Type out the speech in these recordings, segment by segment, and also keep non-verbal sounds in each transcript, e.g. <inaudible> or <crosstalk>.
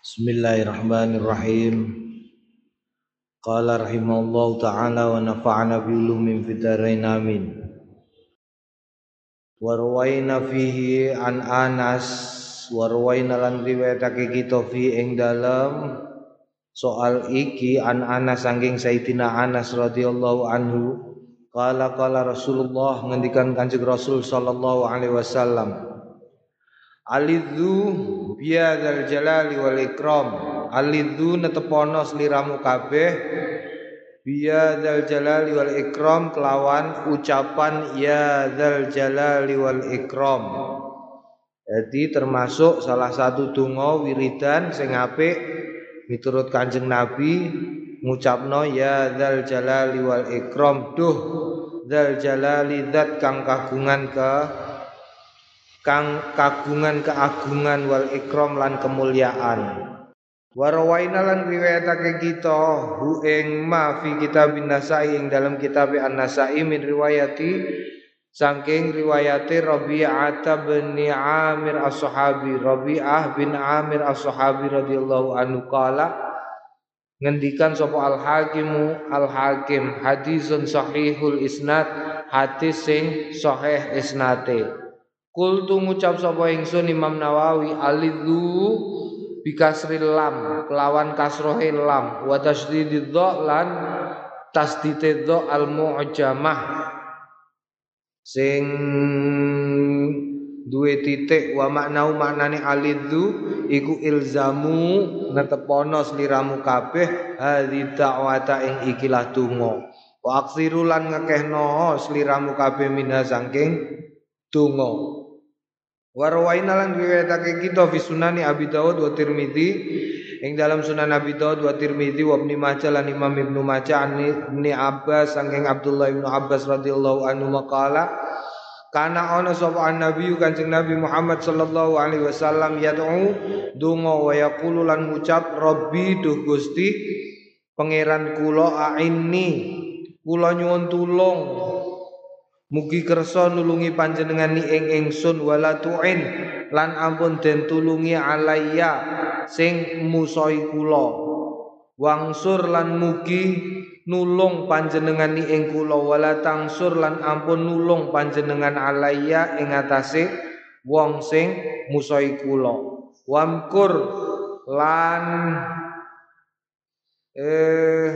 Bismillahirrahmanirrahim. Qala rahimahullahu taala wa nafa'ana bi ulumin fitarain amin. Wa rawaina fihi an Anas wa rawaina lan riwayatake kita fi ing dalem soal iki an Anas saking Sayyidina Anas radhiyallahu anhu Qala qala Rasulullah ngendikan Kanjeng Rasul sallallahu alaihi wasallam Alidhu biadzal jalali wal ikram. Alidhu netepono sliramu kabeh biadzal jalali wal ikram kelawan ucapan ya dzal jalali wal ikram. Jadi termasuk salah satu donga wiridan sing apik miturut Kanjeng Nabi ngucapno ya dzal jalali wal ikram duh dzal jalali zat kang kagungan ke kang kagungan keagungan wal ikram lan kemuliaan. Warawaina lan riwayatake kita hu ing ma fi kitab Nasai ing dalam kitab An-Nasai min riwayati saking riwayate Rabi'ah bin Amir As-Sahabi Rabi'ah bin Amir As-Sahabi radhiyallahu anhu qala ngendikan sapa Al-Hakimu Al-Hakim hadisun sahihul isnad hadis sing sahih isnate Kultu ngucap sapa ingsun Imam Nawawi alidhu bikasril lam kelawan kasrohe lam wa tasdidid lan tasdidid dha al mu'jamah. Sing duwe titik wa maknau maknane alidhu iku ilzamu netepono sliramu kabeh hadhi da'wata ing ikilah donga. Wa aksiru ngekehno sliramu kabeh minha saking donga Warwaina lan riwayatake kita fi sunani Abi Dawud wa Tirmidzi. Ing dalam Sunan Abi Dawud wa Tirmidzi wa Ibnu Majah lan Imam Ibnu Majah an Ibnu Abbas saking Abdullah Ibnu Abbas radhiyallahu anhu maqala kana ana sapa nabi Kanjeng Nabi Muhammad sallallahu alaihi wasallam yad'u donga wa yaqulu lan ngucap Rabbi duh Gusti pangeran kula aini kula nyuwun tulung Mugi kersa nulungi panjenengan ni ing ingsun wala tu'in lan ampun den tulungi alaiya sing musoi kula. Wangsur lan mugi nulung panjenengan ni ing kula wala tangsur lan ampun nulung panjenengan alaiya ing atase wong sing musoi kula. Wamkur lan eh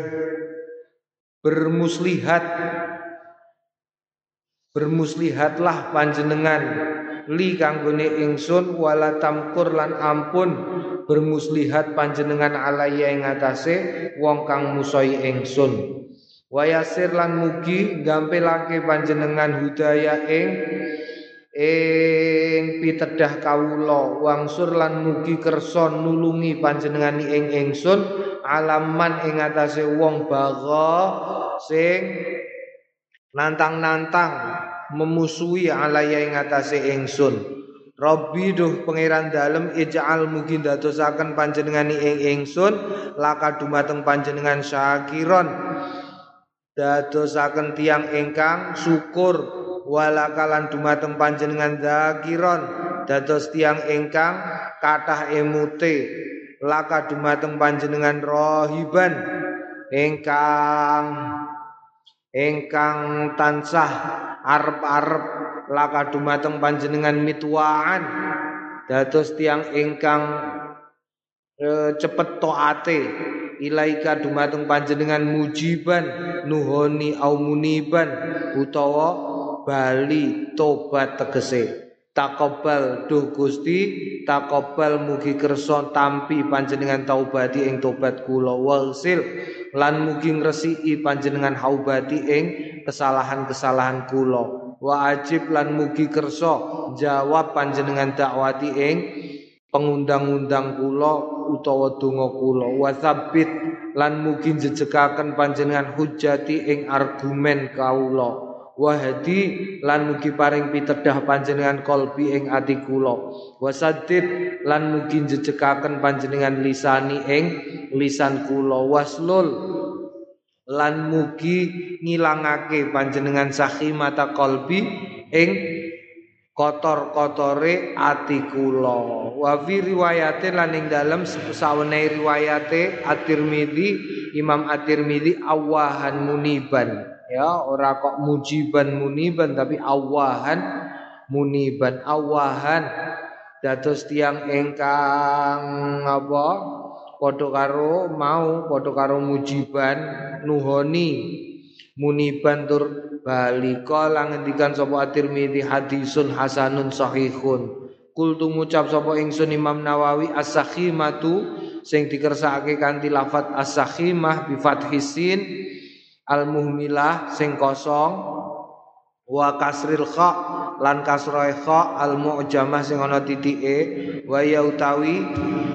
bermuslihat bermuslihatlah panjenengan. Li kanggone ingsun wala tamkur lan ampun. Bermuslihat panjenengan alaya ing atase wong kang musoi ingsun. Wayasir lan mugi gampilake panjenengan hudaya ing ing pitedah kawula. Wangsur lan mugi kersa nulungi panjenengan ing ingsun alaman ing atase wong baga sing nantang-nantang memusuhi alaya ing atase ingsun. Rabbi duh pangeran dalem ij'al mugi dadosaken panjenengan ing ingsun laka dumateng panjenengan syakiron. Dadosaken tiang ingkang syukur walakalan dumateng panjenengan zakiron dados tiang ingkang kathah emute laka dumateng panjenengan rohiban. Ingkang ingkang tansah arep-arep laka dumateng panjenengan mitwaan dados tiang ingkang e, cepet taate ilaika dumateng panjenengan mujiban nuhoni au muniban utawa bali tobat tegese takobal duh Gusti takobal mugi kersa tampi panjenengan taubati ing tobat kula. Wasil lan mugi ngresiki panjenengan haubati ing kesalahan-kesalahan kula. Wa ajib lan mugi kersa jawab panjenengan dakwati ing pengundang-undang kula utawa donga kula. Wasabbit lan mugi jejekaken panjenengan hujati ing argumen kaula wahdi lan mugi paring pitedah panjenengan kolbi ing ati kula. Wasadid lan mugi jejekaken panjenengan lisani ing lisan kula. Waslul lan mugi ngilangake panjenengan mata kolbi ing kotor-kotore ati kula. Wa fi riwayate lan ing dalem sawene riwayate At-Tirmidzi Imam At-Tirmidzi awahan muniban ya ora kok mujiban muniban tapi awahan muniban awahan. Dados tiang engkang apa? Padha karo mau padha karo mujiban nuhoni. Muniban tur balika lang ngendikan sapa At-Tirmidzi hadisun hasanun sahihun. Kultu ngucap sapa ingsun Imam Nawawi as-sakhimatu sing dikersakake kanthi lafat as-sakhimah bi fathisin al-muhmilah sing kosong wa kasril kha lan kasroe kha al mu'jamah sing ana titike wa ya utawi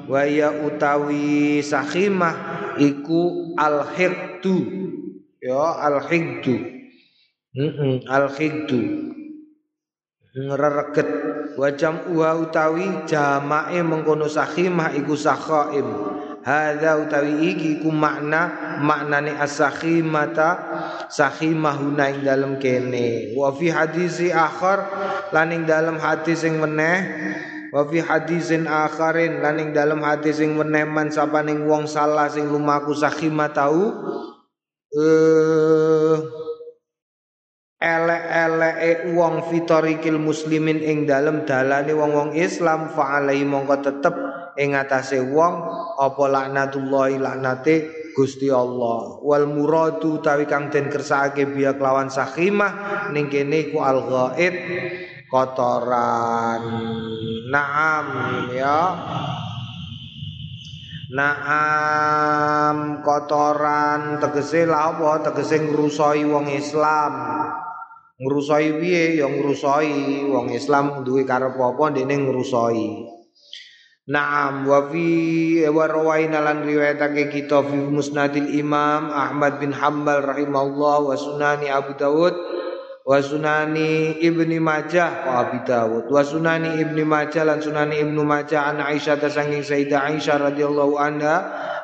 wa ya utawi sakhimah iku al hiqdu ya al hiqdu heeh al hiqdu ngrereget wa jam'u utawi jamae mengkono sakhimah iku sakhaim hadza utawi iki ku makna maknane as-sakhimata sakhimah ing dalem kene. Wa fi hadisi akhar lan ing dalem hadis sing meneh. Wa fi hadisin akharin lan ing dalem hadis sing meneh man sapaning wong salah sing lumaku sakhimah tau eh elek-eleke wong fitorikil muslimin ing dalem dalane wong-wong Islam fa alai mongko tetep ing atase wong apa laknatullahi laknate Gusti Allah. Wal muradu tawi kang den kersake biya kelawan sakhimah ning kene iku al ghaid kotoran. Naam ya. Naam kotoran. Tegese la apa? Tegese ngrusoi wong Islam. Ngrusoi piye? Ya ngrusoi wong Islam duwe karep apa? Dene ngrusoi Naam wa fi wa rawaina lan riwayatake kita fi musnadil Imam Ahmad bin Hambal rahimahullah wa sunani Abu Dawud wa sunani Ibni Majah wa Abi Dawud wa sunani Ibni Majah lan sunani Ibnu Majah an Aisyah tasanging Sayyidah Aisyah radhiyallahu anha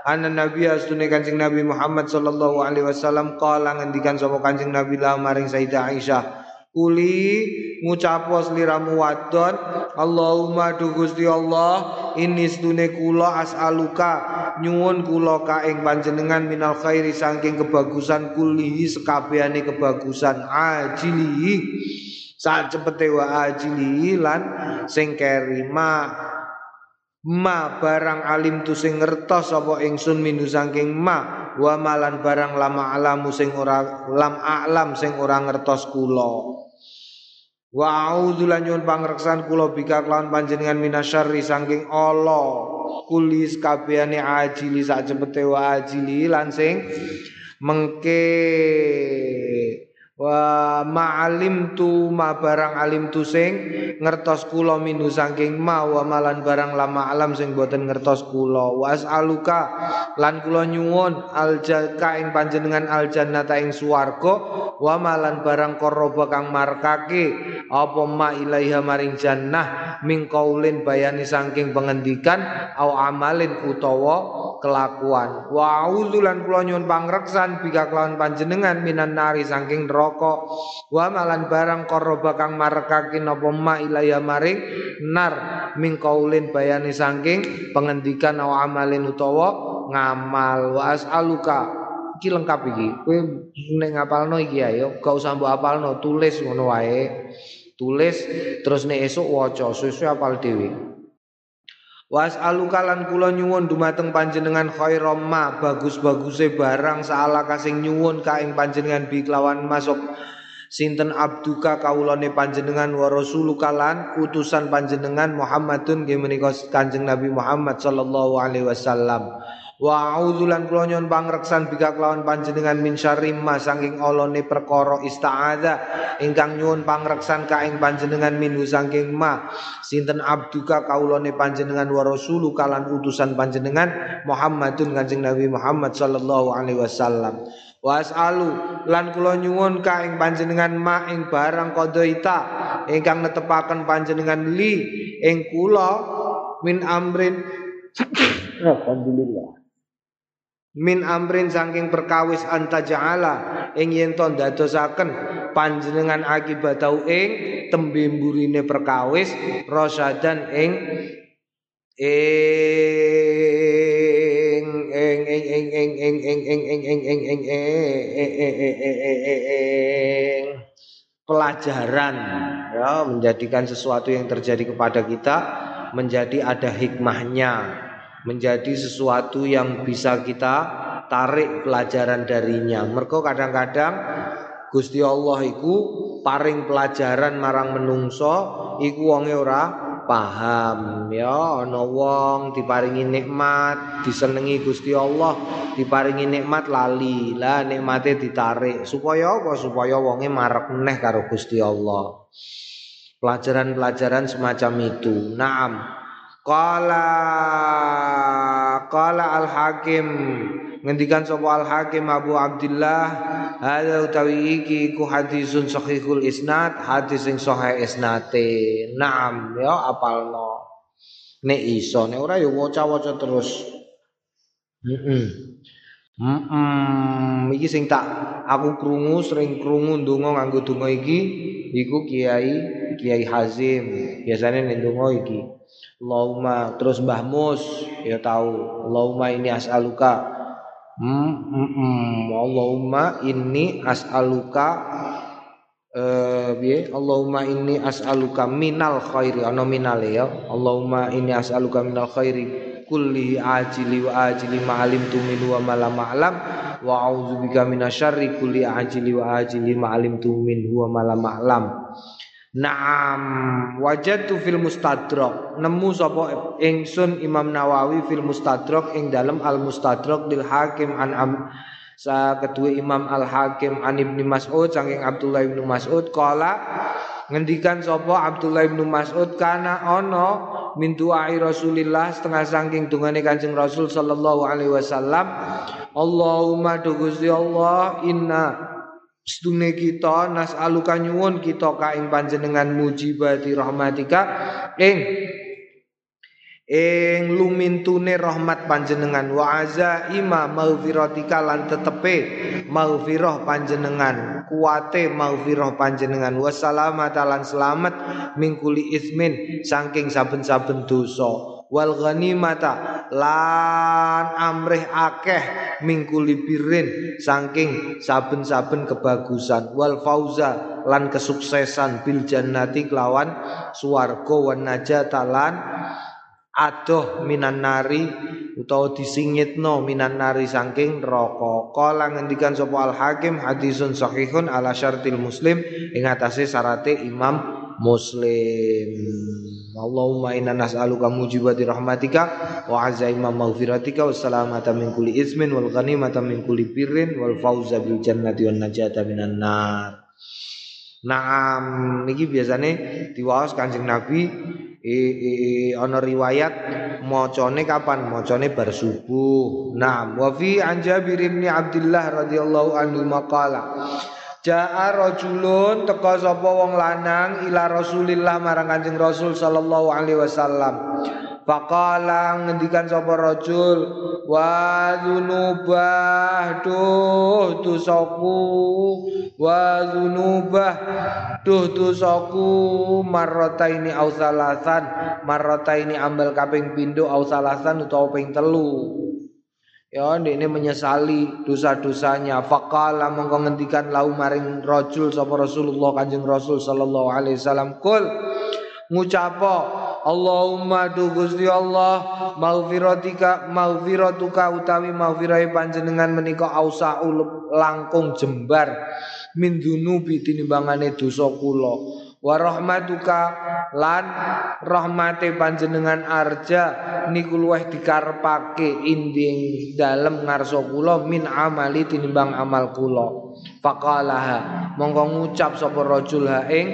anna Nabi astune Kanjeng Nabi Muhammad sallallahu alaihi wasallam qala ngendikan sapa Kanjeng Nabi lah maring Sayyidah Aisyah Kuli ngucapos liramu wadon. Allahumma du Gusti Allah ini stune kula as'aluka. Nyuwun kula ka ing panjenengan minal khairi saking kebagusan kulihi sekabehane kebagusan ajili saat cepete wa ajili lan sing kerima. Ma barang alim tu sing ngertos apa ingsun minu saking ma. Wa malan barang lama alamu sing ora lam alam sing ora ngertos kula Wa a'udzu lan nyuwun pangreksan kula bika kelawan panjenengan minasyarri saking Allah. Kulis kabehane ajili sak cepete wa ajili lan sing mengke Wa ma'alim tu ma barang alim tu sing ngertos kula minu saking ma wa malan barang lama alam sing boten ngertos kula. Wa as'aluka lan kula nyuwun aljaka ing panjenengan aljannata ing swarga wa malan barang koroba kang markake apa ma ilaiha maring jannah ming kaulin bayani saking pengendikan au amalin utawa kelakuan. Wa auzu lan kula nyuwun pangreksan bika kelawan panjenengan minan nari saking neraka neraka wa malan barang koroba kang marekake napa ma ilaya maring nar ming kaulin bayani saking pengendikan aw amalin utawa ngamal. Wa as'aluka. Iki lengkap iki. Kowe nek ngapalno iki ayo gak usah mbok apalno tulis ngono wae. Tulis terus nek esuk waca suwe-suwe apal dhewe Was alukalan kula nyuwun dumateng panjenengan khairam ma bagus-baguse barang saala kasing nyuwun ka ing panjenengan bi kelawan masuk. Sinten abduka kaulane panjenengan wa rasulukalan utusan panjenengan Muhammadun nggih menika Kanjeng Nabi Muhammad sallallahu alaihi wasallam Wa a'udzulan kula nyuwun pangreksan bika kelawan panjenengan min syarri ma saking olone perkara ista'adza ingkang nyuwun pangreksan ka ing panjenengan minhu saking ma. Sinten abduka kaulane panjenengan wa rasulu kalan utusan panjenengan Muhammadun Kanjeng Nabi Muhammad sallallahu alaihi wasallam. Wasalu lan kula nyuwun ka ing panjenengan ma ing barang qadaita ingkang netepaken panjenengan li ing kula min amrin. <coughs> Alhamdulillah min amrin saking perkawis anta ja'ala ing yen to ndadosaken panjenengan akibatau ing tembe mburine perkawis rasadan ing ing ing ing ing ing ing ing ing ing ing ing ing ing pelajaran ya menjadikan sesuatu yang terjadi kepada kita menjadi ada hikmahnya menjadi sesuatu yang bisa kita tarik pelajaran darinya. Mereka kadang-kadang Gusti Allah iku paring pelajaran marang menungso iku wonge ora paham. Ya ana wong diparingi nikmat disenengi Gusti Allah diparingi nikmat lali. Lah nikmate ditarik. Supaya apa? Supaya wonge marek neh karo Gusti Allah. Pelajaran-pelajaran semacam itu. Naam qala qala al hakim ngendikan sapa al hakim Abu Abdullah hadza utawi iki ku hadisun sahihul isnad hadis sing sahih isnate naam ya apalno? Nek iso nek ora ya waca-waca terus. Heeh Mm iki sing tak aku krungu sering krungu ndonga nganggo donga iki iku Kiai Kiai Hazim. Biasanya ning donga iki Allahumma terus Mbah Mus ya tahu. Allahumma ini as'aluka. Hmm, hmm, hmm. Allahumma inni as'aluka. Eh biye Allahumma inni as'aluka minal khairi. Ana minal ya. Allahumma inni as'aluka minal khairi kulli ajili wa ajili ma alimtu min wa ma lam a'lam. Wa a'udzubika minasyarri kulli ajili wa ajili ma alimtu min wa ma lam a'lam Naam wajadtu fil mustadrak. Nemu sapa ingsun Imam Nawawi fil mustadrak ing dalam al mustadrak lil hakim an am sa kedua Imam al Hakim an Ibnu Mas'ud saking Abdullah Ibnu Mas'ud kala ngendikan sapa Abdullah Ibnu Mas'ud kana ono min du'ai Rasulillah setengah saking dungane Kanjeng Rasul sallallahu alaihi wasallam Allahumma du Allah inna Sedune kita nas'aluka nyuwun kita ka ing panjenengan mujibati rahmatika ing ing lumintune rahmat panjenengan. Wa azaima maghfiratika lan tetepe maghfirah panjenengan. Kuate maghfirah panjenengan. Wa salamata lan selamat mingkuli ismin saking saben-saben dosa wal ghanimata lan amrih akeh mingkuli birin saking saben-saben kebagusan. Wal fauza lan kesuksesan bil jannati kelawan swarga wan najata lan adoh minan nari utawa disingitno minan nari saking neraka kala ngendikan sapa al hakim hadisun sahihun ala syartil muslim ing atase syarate imam muslim Allahumma inna nas'aluka mujibati rahmatika wa azaima maghfiratika wa salamata min kulli ismin wal ghanimata min kulli birrin wal fauza bil jannati wan najata minan nar. Naam niki biasane diwaos Kanjeng Nabi e, e, ana riwayat macane kapan? Macane bar subuh. Naam wa fi an Jabir bin Abdullah radhiyallahu anhu maqala Ja'a rajulun teka sapa wong lanang ila Rasulillah marang Kanjeng Rasul sallallahu alaihi wasallam. Faqala ngendikan sapa rajul wa dzunubah duh dosaku wa dzunubah duh dosaku marrataini au salasan marrataini ambal kaping pindho au salasan utawa ping telu Ya ini menyesali dosa-dosanya. Faqala mongko ngendikan lau maring rajul sapa Rasulullah Kanjeng Rasul sallallahu alaihi wasallam. Kul ngucapo Allahumma du Gusti Allah maghfiratika maghfiratuka utawi maghfirahe panjenengan menika ausaul langkung jembar min dunubi tinimbangane dosa kula. Wa rahmatuka lan rahmate panjenengan arja niku luweh dikarepake inding dalem ngarsa kula min amali tinimbang amal kula. Faqalaha monggo ngucap sapa rajul ha ing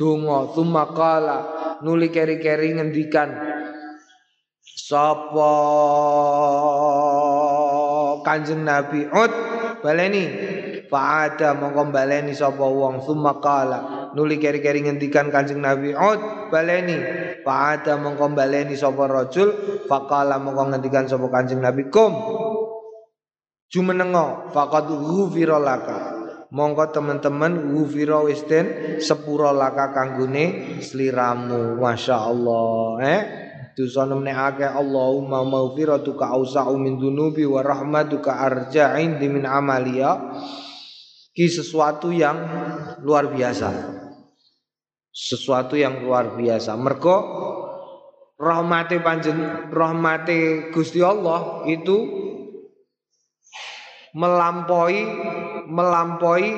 donga. Tsumma qala nuli keri-keri ngendikan sapa kanjeng nabi? Ut baleni. Fa'ada mongko baleni sapa wong. Summa qala nuli keri-keri ngendikan Kanjeng Nabi ud baleni. Fa'ada mongko baleni sapa rajul. Faqala mongko ngendikan sapa Kanjeng Nabi kum. Jumenengo faqad ghufira laka. Mongko teman-teman ghufira wis den sepura laka kanggone sliramu. Masyaallah eh? Dosa nemne akeh Allahumma maghfiratuka ausa'u min dunubi wa rahmatuka arja'in min amalia ki sesuatu yang luar biasa sesuatu yang luar biasa. Mergo rahmati panjen rahmati Gusti Allah itu melampaui melampaui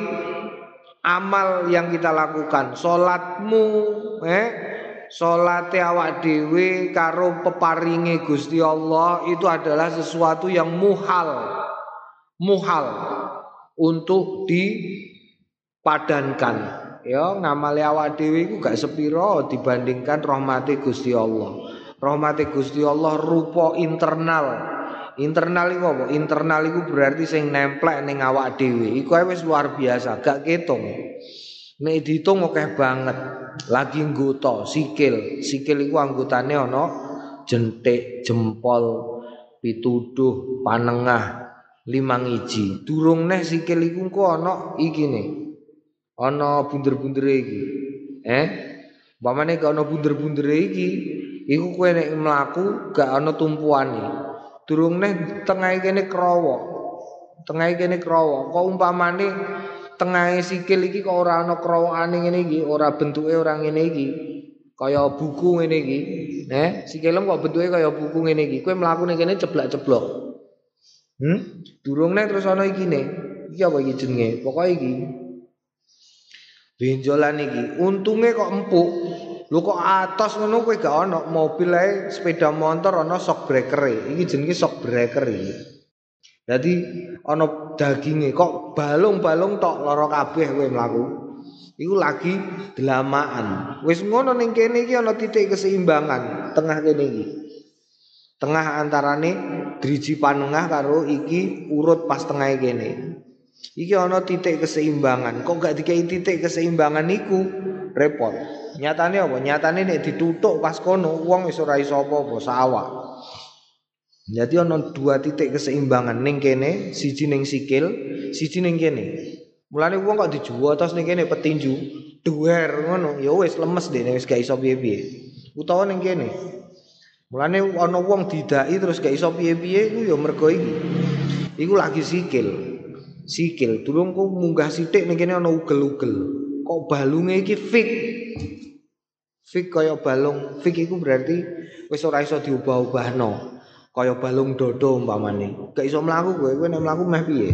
amal yang kita lakukan. Salatmu eh salate awak dhewe karo peparinge Gusti Allah itu adalah sesuatu yang muhal muhal untuk dipadankan ya ngamali awak dhewe iku gak sepiro dibandingkan rahmati Gusti Allah. Rahmati Gusti Allah rupa internal. Internal iku apa? Internal iku berarti sing nemplek ning awak dhewe. Iku wis luar biasa gak ketung. Nek diitung akeh banget. Lagi nggoto sikil. Sikil iku anggotane ana jentik jempol pituduh panengah limang iji. Durung neh sikil iku engko ana iki nih ana bunder-bundere iki. Eh? Bapaknya gak ana bunder-bundere iki iku kowe nek mlaku gak ana tumpuane. Durung neh tengah kene krowo tengah kene krowo kok umpamane tengah sikil iki kok ora ana krowokane ngene iki ora bentuke ora ngene iki. Kaya buku ngene iki. Eh? Sikilem kok bentuke kaya buku ngene iki. Kowe mlaku ning kene ceblak-ceblok. Hmm? Durung nek terus ana iki ne. Iki apa iki jenenge? Pokoke iki. Benjolan iki, untunge kok empuk. Lho kok atos ngono kowe gak ana mobil ae sepeda motor ana shock breaker e. Iki jenenge shock breaker iki. Dadi ana daginge kok balung-balung tok lara kabeh kowe mlaku. Iku lagi delamaan. Wis ngono ning kene iki ana titik keseimbangan tengah kene iki. Tengah antarane driji panengah karo iki urut pas tengah kene. Iki ana titik keseimbangan. Kok gak dikai titik keseimbangan iku repot. Nyatane apa? Nyatane nek ditutuk pas kono wong wis ora iso apa-apa sawah. Jadi ana dua titik keseimbangan ning kene, siji ning sikil, siji ning kene. Mulane wong kok dijuwa terus ning kene petinju, duwer ngono, ya wis lemes dene wis gak iso piye-piye. Utawa ning kene. Mulane ana wong didai terus gak iso piye-piye iku ya mergo iki. Iku lagi sikil. Sikil durung ku munggah sithik ning kene ana ugel-ugel. Kok balunge iki fik. Fik kaya balung. Fik iku berarti wis ora iso diubah-ubahno. Kaya balung dodo umpamane. Gak iso mlaku kowe, kowe nek mlaku meh piye?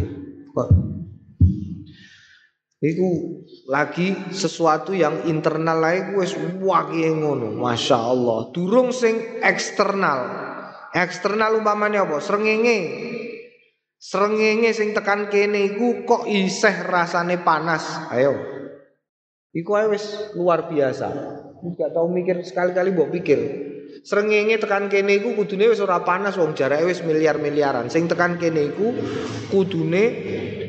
Kok Iku lagi sesuatu yang internal lae wis wakihe ngono. Masya Allah. Durung sing eksternal. Eksternal umpamane apa? Srengenge. Srengenge sing tekan kene iku kok isih rasane panas. Ayo. Iku ae wis luar biasa. Gak tau mikir sekali-kali mbok pikir. Srengenge tekan kene iku kudune wis ora panas wong jarake wis miliar-miliaran. Sing tekan kene iku kudune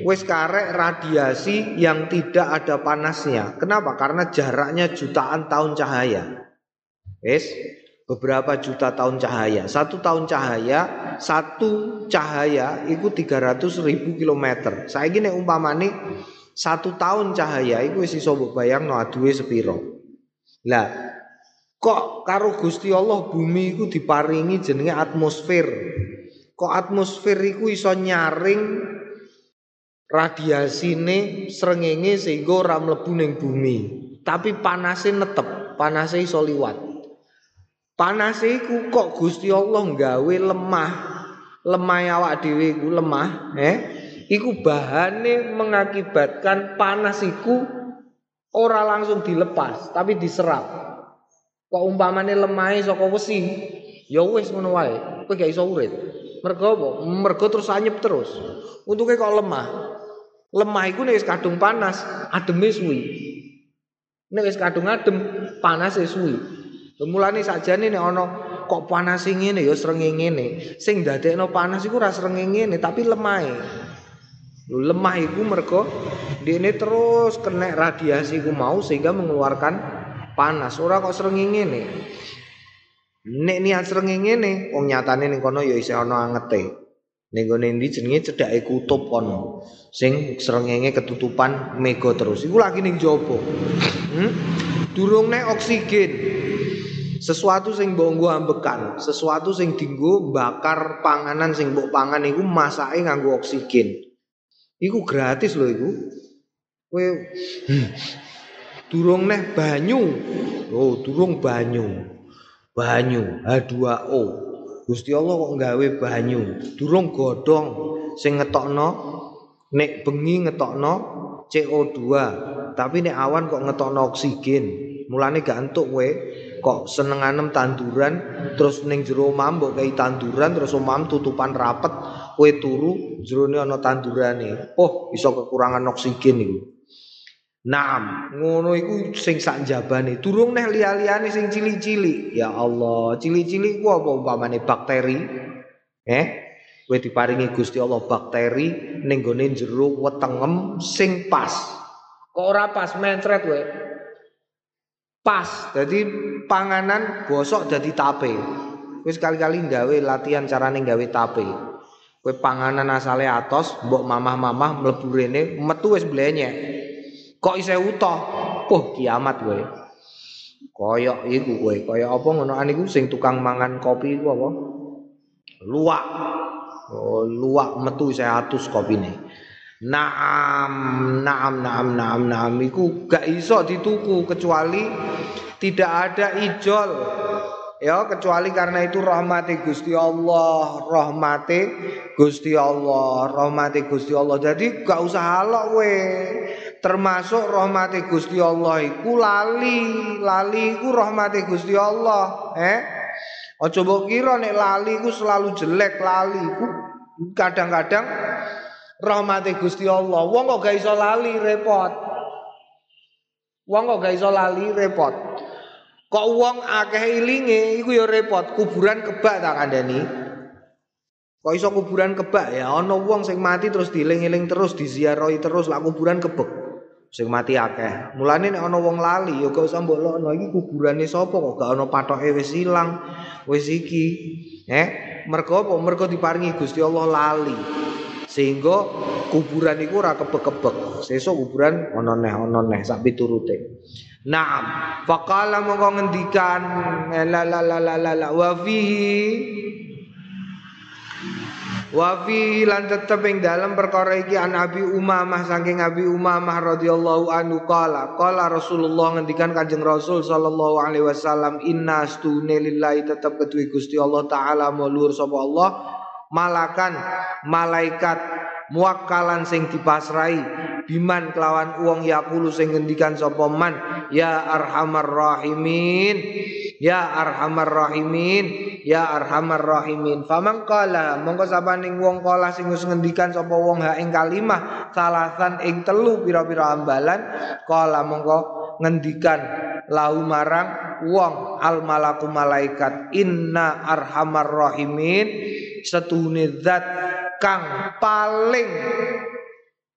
wis karek radiasi yang tidak ada panasnya. Kenapa? Karena jaraknya jutaan tahun cahaya. Wis beberapa juta tahun cahaya. Satu tahun cahaya, satu cahaya itu 300 ribu kilometer. Saya gini umpamane satu tahun cahaya itu wis iso mbok bayangno aduwe sepiro. Lah, kok karo Gusti Allah bumi iku diparingi jenenge atmosfer. Kok atmosfer iku iso nyaring radiasine srengenge sehingga ora mlebu ning bumi. Tapi panase netep, panase iso liwat. Panase iku kok Gusti Allah nggawe lemah. Lemah awak dhewe iku lemah, eh? Iku bahane mengakibatkan panas iku ora langsung dilepas, tapi diserap. Kok umpamane lemahe saka wesi, ya wis ngono wae. Kowe gak iso urip. Mergo apa? Mergo terus anyep terus. Untuke kok lemah. Lemah iku nek kadung panas, ademe suwi. Nek wis kadung adem, panase suwi. Mulane sakjane nek ana kok panas ngene ya srengenge ngene. Sing ndadekno panas iku ora srengenge ngene, tapi lemahe. Lemah iku mergo dene terus kena radiasi ku mau sehingga mengeluarkan panas. Ora kok srengenge ngene. Nek niat srengenge ngene, wong nyatane ning kono ya isih ana angete. Ning gone ndi jenenge cedhake kutub kono. Sing srengenge ketutupan mega terus. Iku lagi ning jaba. Hmm? Durung nek oksigen. Sesuatu sing mbok nggo ambekan, sesuatu sing dinggo bakar panganan sing mbok pangan iku masake nganggo oksigen. Iku gratis lho iku. Kowe hmm, durung neh banyu. Oh, durung banyu. Banyu H2O. Gusti Allah kok nggawe banyu, durung godhong sing ngetokno nek bengi ngetokno CO2, tapi nek awan kok ngetokno oksigen. Mulane gak entuk kowe kok senenganem tanduran terus ning jero omah mbok kei tanduran terus omah tutupan rapet kowe turu jerone ana tandurane. Oh, iso kekurangan oksigen iku. Naam, ngono iku sing sak jabane. Durung neh liya-liyane sing cilik-cilik. Ya Allah, cilik-cilik ku apa umpamane bakteri? Eh? Kowe diparingi Gusti Allah bakteri ning gone jero wetengem sing pas. Kok ora pas mencret kowe? Pas. Jadi panganan bosok dadi tape. Kowe sekali-kali gawe latihan carane gawe tape. Kowe panganan asale atos, mbok mamah-mamah mlebu rene metu wis blenyek. Kok isih utuh? Puh kiamat kowe. Koyok iku kowe, kaya apa ngono iku sing tukang mangan kopi iku apa? Luwak. Oh, luwak metu isih atus kopine. Naam, naam, naam, naam, naam iku gak iso dituku kecuali tidak ada ijol Ya kecuali karena itu rahmati Gusti Allah, rahmati Gusti Allah, rahmati Gusti Allah. Jadi gak usah halok we. Termasuk rahmati Gusti Allah iku lali, lali iku rahmati Gusti Allah, eh? Aja mbok kira nek lali iku selalu jelek, lali iku kadang-kadang rahmati Gusti Allah. Wong kok gak iso lali repot. Wong kok gak iso lali repot. Kok wong akeh ilinge iku ya repot, kuburan kebak tak kandhani. Kok iso kuburan kebak ya ana wong sing mati terus dieling-eling terus diziarahi terus lah kuburan kebek. Sing mati akeh. Mulane nek ana wong lali ya gak usah mbok lokno iki kuburane sapa kok gak ana patoke wis ilang. Wis iki. Eh, mergo apa? Mergo diparingi Gusti Allah lali. Sehingga kuburan iku ora kebek-kebek. Sesuk kuburan ana neh ana neh sak piturute. Naam. Faqala mongko ngendikan la la la la la la wa fihi Wa fi lan tetep ing dalem perkara iki an Abi Umamah saking Abi Umamah radhiyallahu anhu qala qala Rasulullah ngendikan Kanjeng Rasul sallallahu alaihi wasallam inna astune lillahi tetep kedue Gusti Allah taala mulur sapa Allah malakan malaikat muakkalan sing dipasrai biman kelawan uang yakulu sing ngendikan sapa man ya arhamar rahimin ya arhamar rahimin ya arhamar rahimin. Faman qala mongko sabaning wong kala sing wis ngendikan sapa wong ha ing kalimah salasan ing telu pira-pira ambalan kala mongko ngendikan lahu marang wong al malaku malaikat inna arhamar rahimin setuhune zat kang paling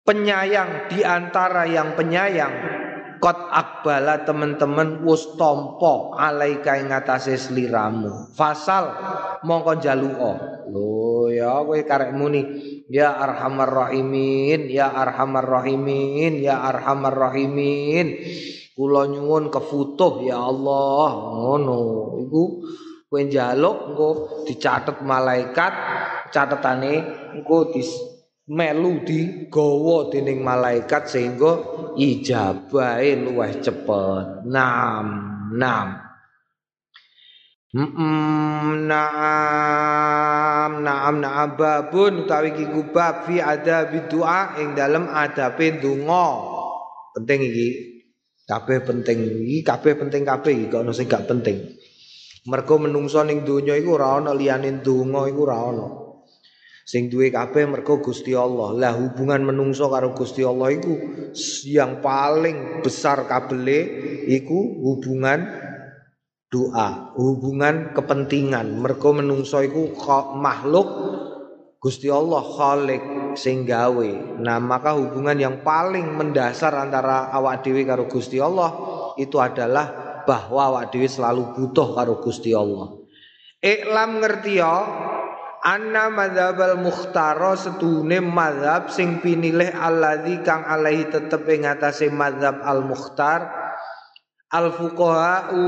penyayang di antara yang penyayang Kot akbala teman-teman wus tompo alaika ing atase sliramu. Fasal mongko jaluo. Lho ya kowe karek muni ya arhamar rahimin, ya arhamar rahimin, ya arhamar rahimin. Kula nyuwun kefutuh ya Allah. Ngono. Iku kowe njaluk engko dicatet malaikat catetane engko dis melu digawa dening malaikat sehingga ijabahe luwih cepet. Nam, nam. Mm naam naam naam babun utawi iki bab fi ada doa ing dalem adabe donga. Penting iki. Kabeh penting iki, kabeh penting kabeh iki kok ono sing gak penting. Mergo menungso ning donya iku ora ana liyane donga iku ora ana. Sing duwe kabeh mergo Gusti Allah. Lah hubungan menungso karo Gusti Allah iku yang paling besar kabele iku hubungan doa, hubungan kepentingan. Mergo menungso iku makhluk Gusti Allah Khalik sing gawe. Nah, maka hubungan yang paling mendasar antara awak dhewe karo Gusti Allah itu adalah bahwa awak dhewe selalu butuh karo Gusti Allah. Iklam ngerti ya anna madzhabal mukhtaro setune madzhab sing pinilih alladzi kang alaihi tetep ing atase madzhab al mukhtar al fuqaha'u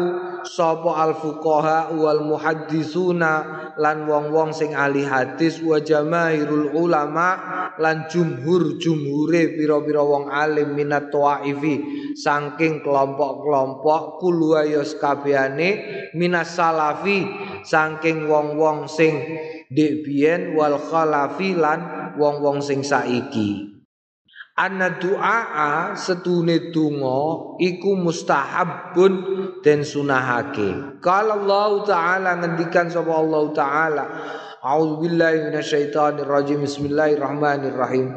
sapa al fuqaha wal muhaddisuna lan wong-wong sing ahli hadis wa jamaahirul ulama lan jumhur jumhure pira-pira wong alim minat tawaifi saking kelompok-kelompok kulwa yos kabehane minas salafi saking wong-wong sing dek biyen wal khalafi lan wong-wong sing saiki Anna du'a setune donga iku mustahabun den sunahake. Kalau Allah taala ngendikan sapa Allah taala A'udzu billahi minasyaitonir rajim. Bismillahirrahmanirrahim.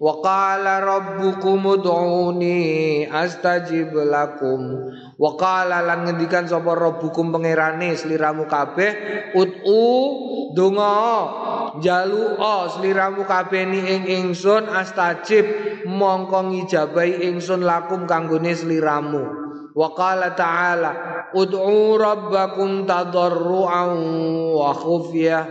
Wa qala rabbukum ud'uni astajib lakum. Wa qala lan ngendikan sapa rabbukum pangerane sliramu kabeh ud'u donga jalu'a sliramu kabeh ni ing ingsun astajib mongko ngijabahi ingsun lakum kanggone sliramu. Wa qala ta'ala ud'u rabbakum tadarruan wa khufyah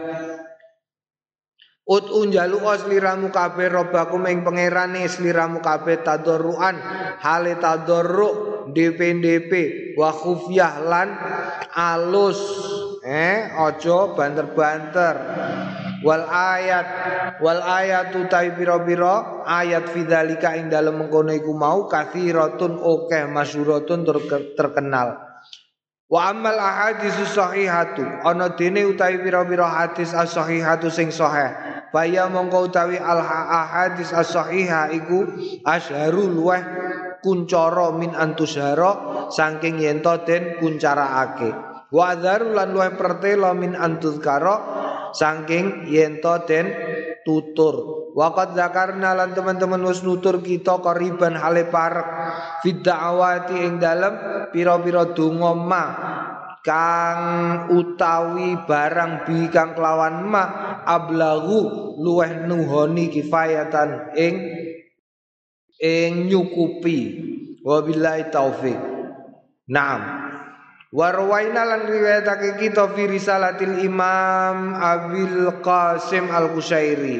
Ut unjalu sliramu kabeh robakum ing pangerane sliramu kabeh tadorruan hale tadorru DP wa khufyah lan alus. Eh ojo banter-banter wal ayat wal ayat utai pira-pira ayat fidzalika ing dalem mengkono iku mau kathiratun akeh masyhuratun terkenal Wa amal ahadis sahihatu ana dene utawi pira-pira hadis as-sahihatu sing sahih. Faya mongko utawi al ahadis as-sahiha iku asharul luweh kuncara min antusyara saking yen to den kuncaraake. Wa adzarul lan pertela min antuzkara saking yen to den tutur. Waqad zakarna lan teman-teman wis nutur kita koriban hale parek. Fid da'awati ing dalem pira-pira donga ma kang utawi barang bi kang kelawan ma ablagu luweh nuhoni kifayatan ing ing nyukupi. Wabillahi taufik Naam Warwaina lan riwayatake kita fi risalatil Imam Abil Qasim Al-Qushairi.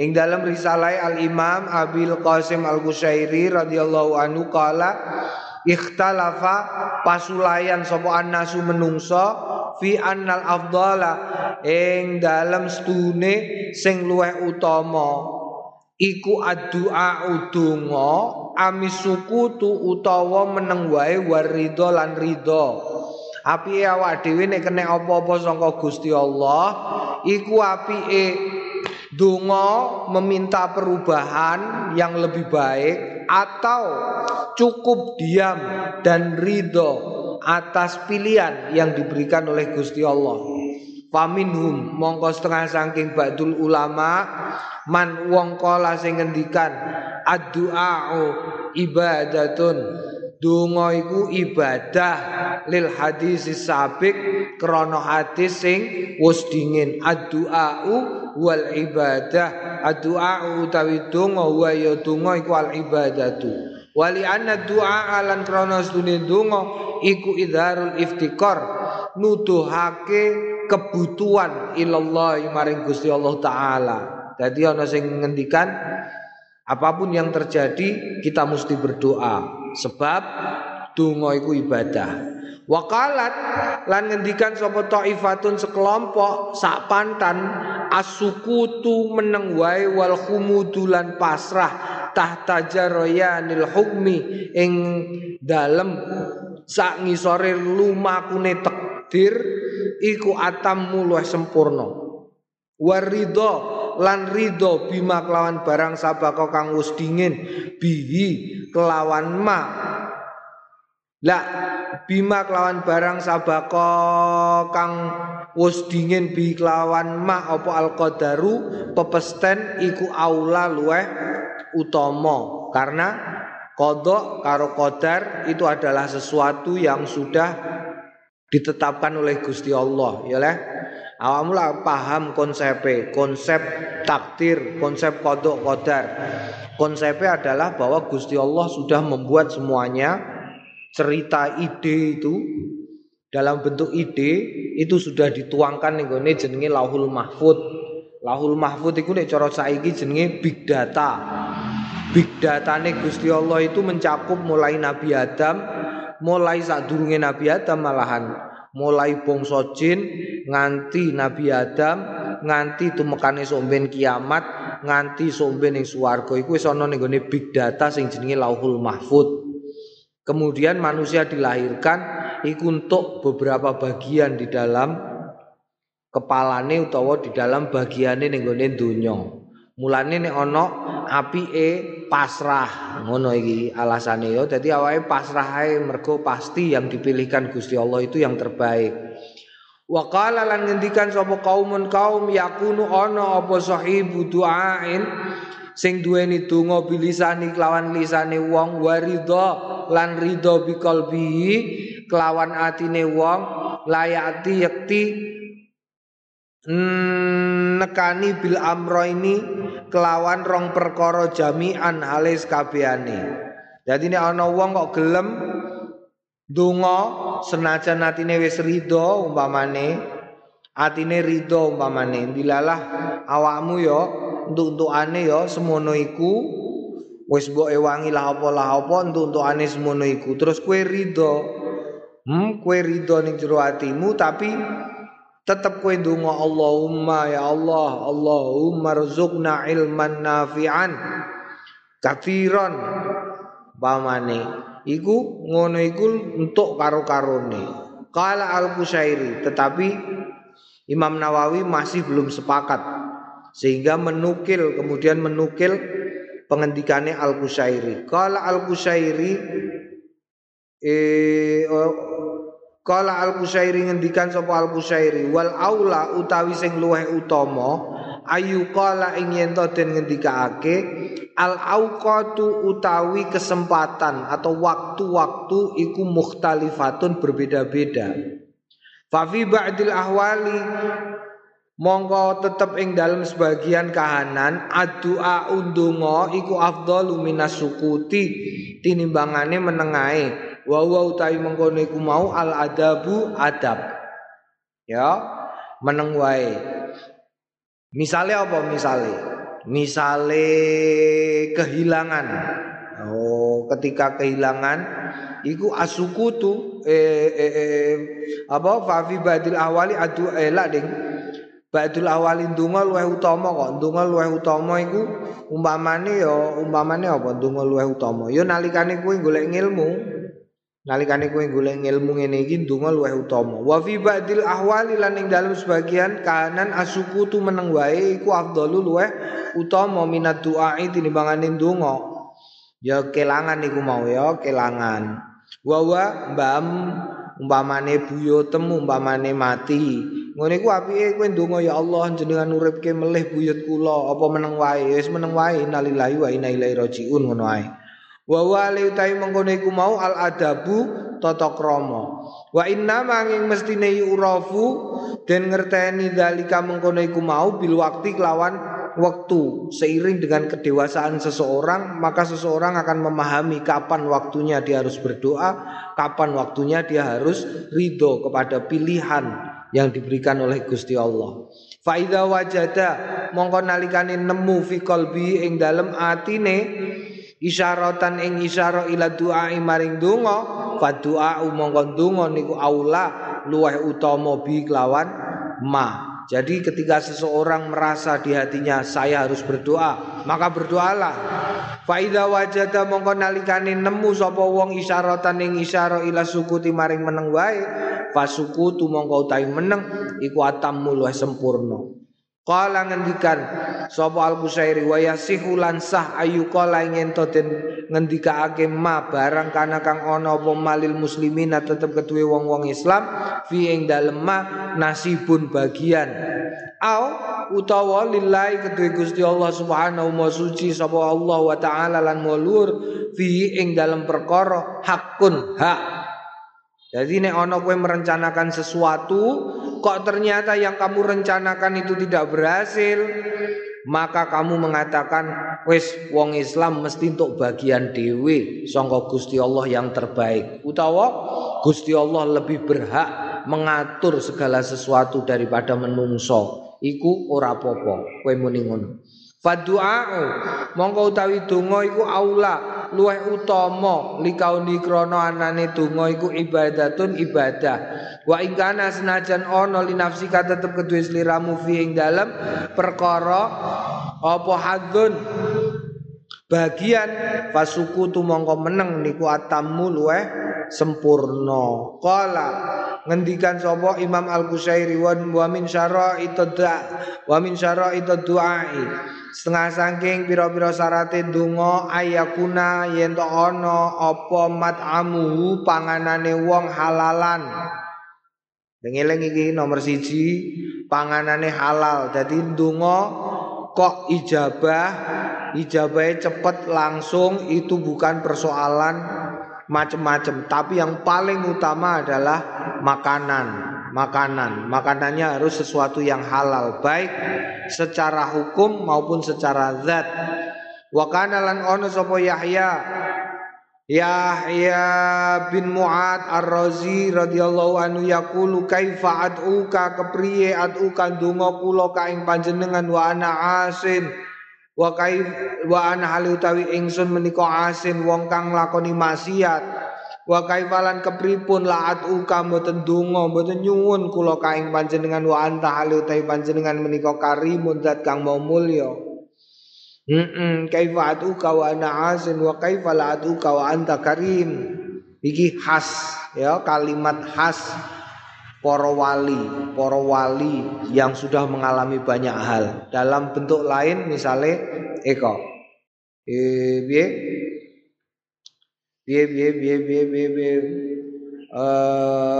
Ing dalam risalah Al-Imam Abil Qasim Al-Qushairi radhiyallahu anhu kala ikhtalafa pasulayan sapa annasu menungso fi annal afdala ing dalam stune sing luweh utama iku addu'a udonga amis sukutu utawa meneng wae warido lan ridho Api awak dhewe nek kena apa-apa saka Gusti Allah, iku apike donga meminta perubahan yang lebih baik atau cukup diam dan ridho atas pilihan yang diberikan oleh Gusti Allah. Faminhum mongko setengah saking ba'dul ulama man wong kala sing ngendikan addu'a ibadatun Donga iku ibadah lil hadis sabik krana hadis sing wis dingin. Addu'u wal ibadah. Addu'u utawi donga wa ya donga iku al ibadatu. Wali anna du'a alan krana sedune donga iku idharul iftikar nuduhake kebutuhan ilallah maring Gusti Allah taala. Dadi ana sing ngendikan apa pun yang terjadi kita mesti berdoa sebab donga iku ibadah. Wakalat lan ngendikan sapa taifatun sekelompok sak pantan asukutu meneng wae wal khumudulan pasrah tahta jaroyanil hukmi ing dalem sak ngisore lumakune takdir iku atam luwih sempurna. Warido lan ridho bima kelawan barang sabako kang wis dingin bihi kelawan ma. La bima kelawan barang sabako kang wis dingin bi kelawan ma apa al qadaru pepesten iku aula luweh utama. Karena kodok karo kodar itu adalah sesuatu yang sudah ditetapkan oleh Gusti Allah ya leh awakmu lah paham konsep konsep takdir konsep kodok kodar. Konsepnya adalah bahwa Gusti Allah sudah membuat semuanya. Cerita ide itu dalam bentuk ide itu sudah dituangkan nih jenenge lauhul mahfud. Lahul Mahfud iku nek cara saiki jenenge big data. Big datane Gusti Allah itu mencakup mulai Nabi Adam, mulai sadurunge Nabi Adam malahan mulai bangsa jin nganti Nabi Adam nganti tumekane somben kiamat nganti somben ning swarga iku wis ana ning big data sing jenenge Lauhul Mahfud. Kemudian manusia dilahirkan iku untuk beberapa bagian di dalam kepalane utawa di dalam bagiane ning gone donya. Mulane nek ana apike pasrah ngono iki alasane yo. Dadi awake pasrah ae mergo pasti yang dipilihkan Gusti Allah itu yang terbaik. Wa qala lan ngendikan sapa kaumun kaum yakunu ana apa sahibu duain sing duweni donga bilisani kelawan lisane wong waridha lan ridha biqalbihi kelawan atine wong layati yakti nekani bil amro ini kelawan rong perkara jami'an halis kabehane. Dadi nek ana wong kok gelem donga senajan atine wis rido umpamane atine rido umpamane dilalah awakmu ya untuk-untukane ya semono iku wis mbok ewangi lah apa lah apa untuk-untukane semono iku terus kue rido hmm kue rido ning jero atimu tapi tetap kue dungo Allahumma ya Allah Allahumma rizukna ilman nafi'an. Kafiron bamane. Iku ngono iku untuk karo-karone. Kala al-Qusyairi tetapi Imam Nawawi masih belum sepakat. Sehingga menukil kemudian menukil pengendikannya Al-Qusyairi kala Al-Qusyairi eh Kala Al-Qusyairi ngendikan sapa Al-Qusyairi wal aula utawi sing luweh utama ayu kala ing yen to den ngendikake al auqatu utawi kesempatan atau waktu-waktu iku mukhtalifatun berbeda-beda. Fa fi ba'dil ahwali mongko tetep ing dalam sebagian kahanan adua undunga iku afdalu minas sukuti tinimbangane menengae. Wa wa utawi mengkono iku mau al adabu adab. Ya meneng wae. Misale apa misale? Misale kehilangan. Oh ketika kehilangan iku asukutu eh, eh, eh apa fa badil awali adu elak ding Badul awalin donga luwih utama kok. Donga luwih utama iku umpamane ya umpamane apa donga luwih utama. Ya nalikane kuwi golek ilmu, Nalikane kowe golek ilmu ngene iki ndonga luwih utama. Wa fi ba'dil ahwali lan ing dalem sebagian kahanan asukutu meneng wae iku afdalu luwih utama minat du'ai tinimbangane ndonga. Ya kelangan iku mau ya kelangan. Wa wa mbam umpamane buyo temu umpamane mati. Ngene iku apike kowe ndonga ya Allah jenengan uripke melih buyut kula. Apa meneng wae? Wis meneng wae innalillahi wa inna ilaihi rajiun ngono ae. wa wali utai mengkono iku mau al adabu tata krama. Wa inna manging mestine urafu den ngerteni dalika mengkono iku mau bil waktu kelawan waktu. Seiring dengan kedewasaan seseorang maka seseorang akan memahami kapan waktunya dia harus berdoa kapan waktunya dia harus ridho kepada pilihan yang diberikan oleh Gusti Allah Faida wajada mongko nalikane nemu fi qalbi ing dalem atine isyaratan ing isyara ila doa maring donga fa doa mongko donga niku aula luweh utama bi kelawan ma jadi ketika seseorang merasa di hatinya saya harus berdoa, maka berdoalah. Faida wajada mongko nalikane nemu sapa wong isyaratan ing isyara ila sukuti maring meneng wae, fasukutu mongko utahe meneng iku atammu luwih sempurna. Kala ngendikan sapa Al Busairi wa yasihu lan sah ayu kala ing ento den ngendikaake ma barang kana kang ana apa malil muslimina tetep keduwe wong-wong Islam fi ing dalem ma nasibun bagian au utawa lillahi keduwe Gusti Allah Subhanahu wa suci sapa Allah wa taala lan mulur fi ing dalem perkara hakun hak jadi nek ono kowe merencanakan sesuatu kok ternyata yang kamu rencanakan itu tidak berhasil, maka kamu mengatakan wis wong Islam mesti untuk bagian dewi sangka Gusti Allah yang terbaik. Utawa Gusti Allah lebih berhak mengatur segala sesuatu daripada menungso. iku ora apa-apa kowe muni ngono Fadu'a'u. Mongko utawi donga iku aula luweh utama. Likauni krana anane donga iku ibadatun ibadah. Wa ingkana senajan ana linafsika tetep kedue sliramu fi ing dalem perkara apa bagian fasuku tu mongko meneng niku atamu luweh sempurna. Qala ngendikan sapa Imam Al-Qusyairi wa min syara itu wa min syara du'ai setengah saking pira-pira syarate donga ayakuna yen to ana apa mat'amuhu panganane wong halalan? Dengeleng iki nomor siji panganane halal. Jadi donga kok ijabah, ijabahnya cepet langsung itu bukan persoalan macam-macam, tapi yang paling utama adalah makanan makanan. Makanannya harus sesuatu yang halal, baik secara hukum maupun secara zat. Wa kana lan ono sapa Yahya? Yahya bin Mu'ad Ar-Razi radhiyallahu anhu yaqulu kaifa ad'uka? Kepriye ad'uka? Donga kula ka ing panjenengan wa ana asin wa kaif wa ana hal utawi ingsun menika asin wong kang lakoni maksiat Wa kaifalan kepripun laat uka mboten donga mboten nyuwun kula kaing panjenengan wa anta hale utawi panjenengan menika karimun zat kang mau mulya. Heeh, kaifa atuka wa ana asin wa kaifa la atuka wa anta karim. Iki khas ya kalimat khas para wali, para wali yang sudah mengalami banyak hal dalam bentuk lain misalnya eko. Biye, biye, biye, biye, biye, biye, biye. Uh,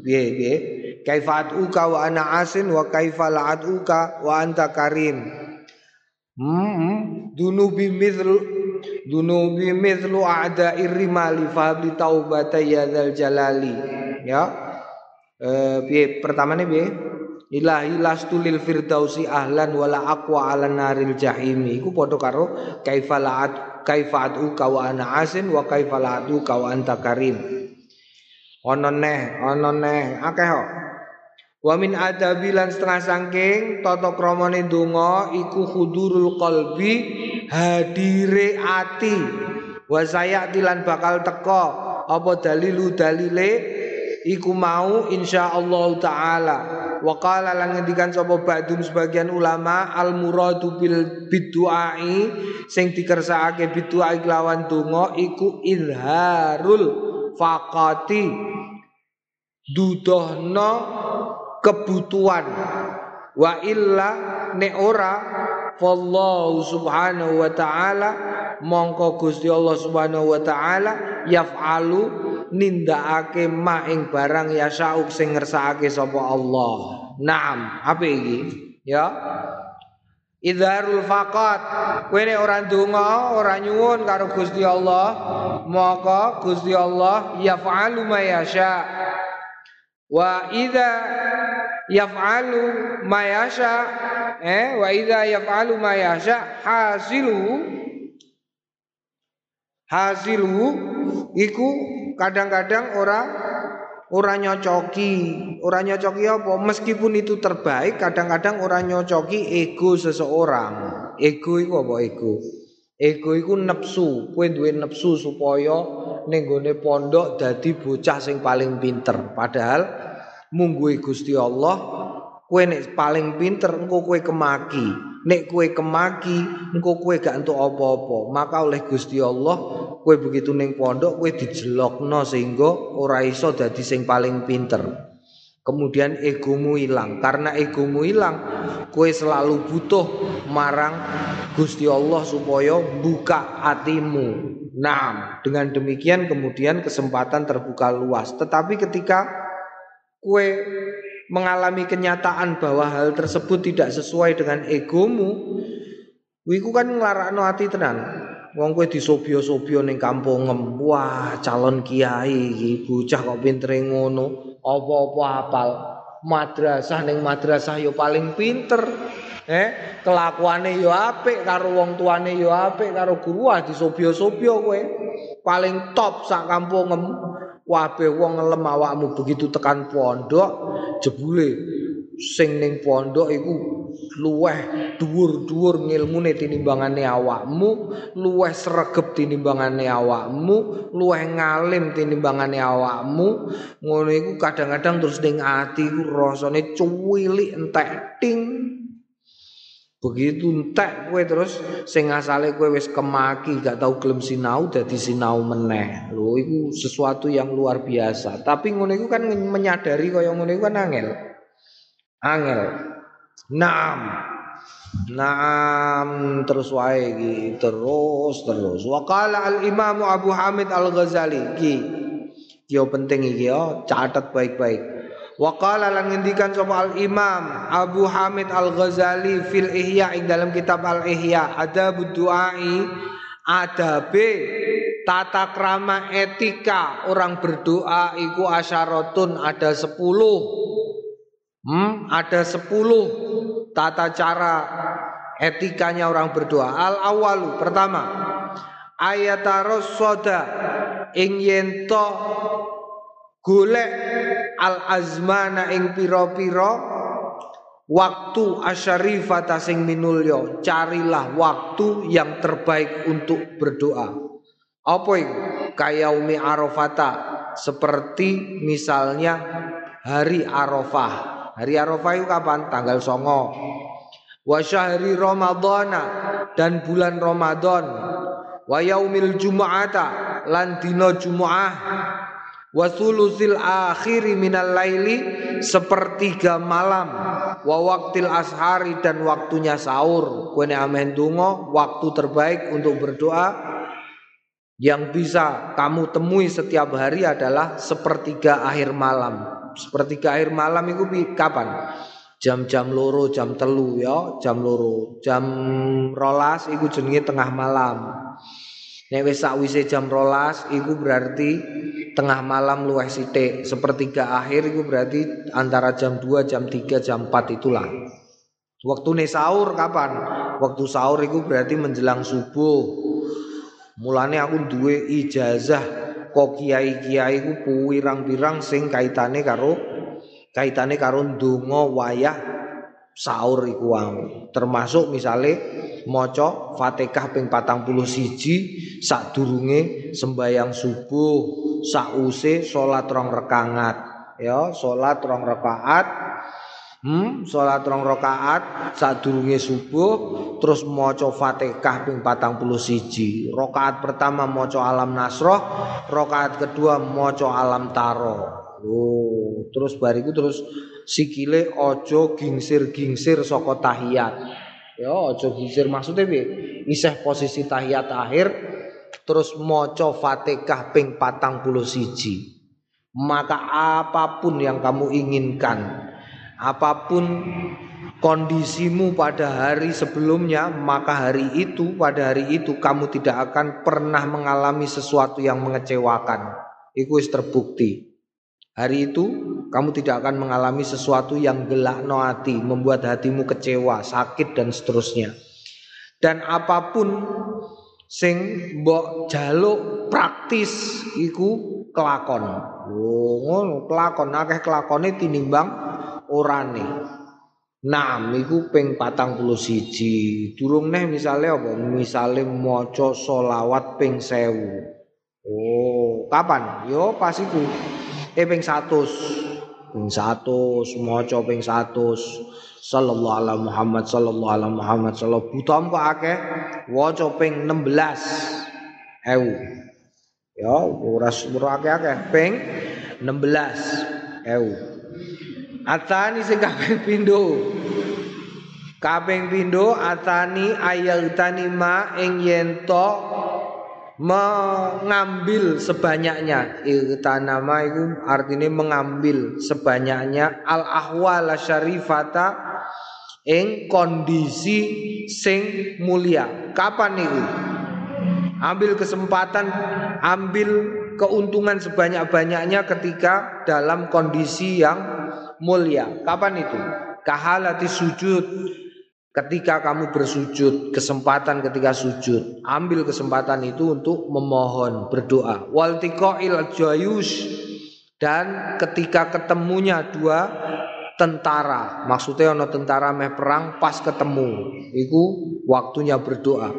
biye, biye. Kaifa uka wa ana asin wa kaifa la'atuka wa anta karim. Hmm, hmm. dunubi mithlu dunubi mithlu a'da irrimali fahli taubata ya jalali. Ya. Eh piye? Pertamane piye? Ilahi lastu lil firdausi ahlan wala aqwa ala naril jahimi. Iku padha karo kaifalaat kaifatu ka wa ana asin wa kaifalatu ka wa anta karim. Ana neh ana neh. Akeh kok. Wa min adabi setengah sangking tata kramane donga iku hudurul qalbi hadire ati. Wa sayati lan bakal teka apa dalilu dalile? Iku mau insyaallah taala. Wa qala lan ngendikan sapa ba'dun sebagian ulama al muradu bil biduai sing dikersakake biduai lawan donga iku izharul faqati. Dudohno kebutuhan. Wa illa nek ora fallahu subhanahu wa ta'ala mongko Gusti Allah subhanahu wa ta'ala yaf'alu nindakake ma ing barang ya syauk sing sapa Allah. Naam, apa iki? Ya. Idharul faqat kowe nek ora ndonga, ora nyuwun karo Gusti Allah, maka Gusti Allah yaf'alu ma yasha. Wa idza yaf'alu ma yasha eh wa idza yaf'alu ma yasha hasilu hasilu iku kadang-kadang orang orang nyocoki, orang nyocoki apa? Meskipun itu terbaik, kadang-kadang orang nyocoki ego seseorang. Ego itu apa ego? Ego itu nepsu, kowe duwe nepsu supaya ning pondok dadi bocah sing paling pinter. Padahal munggu Gusti Allah, kowe nek paling pinter engko kowe kemaki. Nek kowe kemaki, engko kowe gak entuk apa-apa. Maka oleh Gusti Allah kowe begitu ning pondok kowe dijelokno sehingga ora iso dadi sing paling pinter. Kemudian egomu hilang. Karena egomu hilang, kowe selalu butuh marang Gusti Allah supaya buka hatimu. Nah, dengan demikian kemudian kesempatan terbuka luas. Tetapi ketika kue mengalami kenyataan bahwa hal tersebut tidak sesuai dengan egomu, wiku kan nglarakno hati tenan. Wong kowe disobyo-sobyo ning kampungem. Wah, calon kiai iki bocah kok pintere ngono. Apa-apa apal. Madrasah ning madrasah yo paling pinter. Eh, kelakuane yo apik karo wong tuane yo apik karo guru ah disobyo-sobyo kowe. Paling top sak kampungem. Wabe wong ngelem awakmu begitu tekan pondok jebule sing ning pondok iku luweh dhuwur-dhuwur ngilmune tinimbangane awakmu, luweh sregep tinimbangane awakmu, luweh ngalim tinimbangane awakmu. Ngono iku kadang-kadang terus ning ati iku rasane cuwilik entek ting. Begitu entek kowe terus sing asale kowe wis kemaki gak tau gelem sinau dadi sinau meneh. Lho iku sesuatu yang luar biasa. Tapi ngono iku kan menyadari kaya ngono iku kan angel. Angel. Naam. Naam terus wae iki terus terus. Wa qala al Imam Abu Hamid Al Ghazali iki. Yo penting iki yo, catat baik-baik. Wa qala lan ngendikan sapa al Imam Abu Hamid Al Ghazali fil Ihya ing dalam kitab Al Ihya ada duai adabe tata krama etika. Orang berdoa iku asyaratun ada sepuluh. Hmm, ada sepuluh tata cara etikanya orang berdoa. Al awalu pertama ayat soda ing yento golek al azmana ing piro-piro waktu asyarifata sing minulyo carilah waktu yang terbaik untuk berdoa apa itu kayaumi arafata seperti misalnya hari arafah Hari Arafah itu kapan? Tanggal songo. Wa syahri Ramadana dan bulan Ramadan. Wa yaumil Jumu'ata lan Jumu'ah. Wa sulusil akhiri minal laili sepertiga malam. Wa waktil ashari dan waktunya sahur. Kene amen dungo, waktu terbaik untuk berdoa yang bisa kamu temui setiap hari adalah sepertiga akhir malam sepertiga air malam itu kapan? Jam-jam loro, jam telu ya, jam loro. Jam rolas itu jenenge tengah malam. Nek wis sakwise jam rolas iku berarti tengah malam luwih sithik. Sepertiga akhir iku berarti antara jam 2, jam 3, jam 4 itulah. Waktu sahur kapan? Waktu sahur itu berarti menjelang subuh. Mulane aku duwe ijazah kok kiai-kiai ku pirang-pirang sing kaitane karo kaitane karo ndonga wayah sahur iku Termasuk misale maca Fatihah ping 41 sadurunge sembayang subuh, sause salat rong rakaat, ya, salat rong rakaat Hmm, salat rong rakaat sadurunge subuh terus maca Fatihah ping 41. Rakaat pertama maca Alam Nasroh, rakaat kedua maca Alam Taro. Oh, terus bariku terus sikile ojo gingsir-gingsir saka tahiyat. Ya, ojo gingsir maksudnya piye? Isih posisi tahiyat akhir terus maca Fatihah ping 41. Maka apa pun yang kamu inginkan apa pun kondisimu pada hari sebelumnya, maka hari itu, pada hari itu kamu tidak akan pernah mengalami sesuatu yang mengecewakan. Itu terbukti. Hari itu kamu tidak akan mengalami sesuatu yang gelak no hati, membuat hatimu kecewa, sakit dan seterusnya. Dan apa pun sing mbok jaluk praktis iku kelakon. Oh, ngono kelakon akeh kelakone tinimbang orane. Naam iku ping 41. Durung neh misale apa? Misale maca selawat ping 1000. Oh, kapan? Yo pas iku. Eh ping 100. Ping 100 maca ping 100. Sallallahu alaihi Muhammad sallallahu alaihi Muhammad sallallahu butam kok akeh waca ping 16 ewu. Ya, ora ora akeh-akeh ping 16 ewu. Atani sing kaping pindho. Kaping pindho atani ayaltani ma ing yento mengambil sebanyaknya. Iltanama itu artinya mengambil sebanyaknya. Al ahwal syarifata ing kondisi sing mulia. Kapan itu ambil kesempatan ambil keuntungan sebanyak-banyaknya ketika dalam kondisi yang mulia. Kapan itu? Kahalati sujud ketika kamu bersujud, kesempatan ketika sujud, ambil kesempatan itu untuk memohon, berdoa. Wal tiqail jayus dan ketika ketemunya dua tentara, maksudnya ono tentara meh perang pas ketemu, itu waktunya berdoa.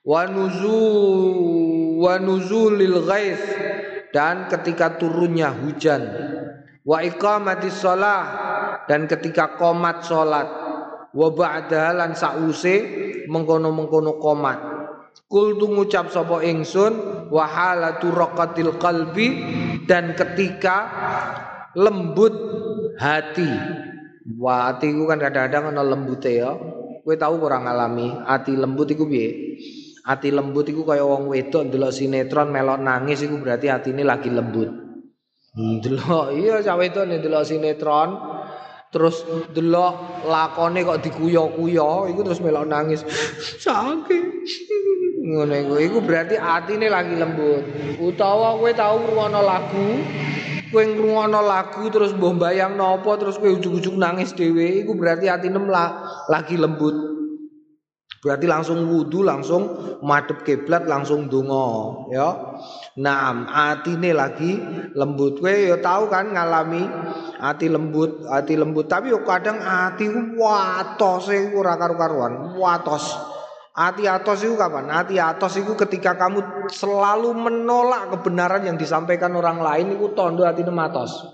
Wa nuzul wa nuzulil ghaith dan ketika turunnya hujan. Wa iqamatis shalah dan ketika komat salat wa ba'da lan sause mengkono-mengkono komat. Kul tu ngucap sapa ingsun wa halatu raqatil qalbi dan ketika lembut hati. Wa hati ku kan kadang-kadang ana lembute ya. Kowe tahu ora ngalami? Hati lembut iku piye? Hati lembut iku kaya wong wedok ndelok sinetron melok nangis iku berarti hatine lagi lembut. Ndelok iya cah wedok ndelok sinetron terus delok lakone kok dikuyo-kuyo iku terus melok nangis. Sakit ngono iku iku berarti atine lagi lembut. Utawa kowe tau ngrungokno lagu kowe ngrungokno lagu terus mbok bayang napa terus kowe ujug-ujug nangis dhewe iku berarti atine lagi lembut Berarti langsung wudhu, langsung madep kiblat, langsung dungo, ya. Nah, atine lagi lembut. Kowe ya tahu kan ngalami hati lembut, hati lembut. Tapi yo kadang hati watos e ora karu-karuan, watos. Hati atos itu kapan? Hati atos itu ketika kamu selalu menolak kebenaran yang disampaikan orang lain itu tondo hati matos.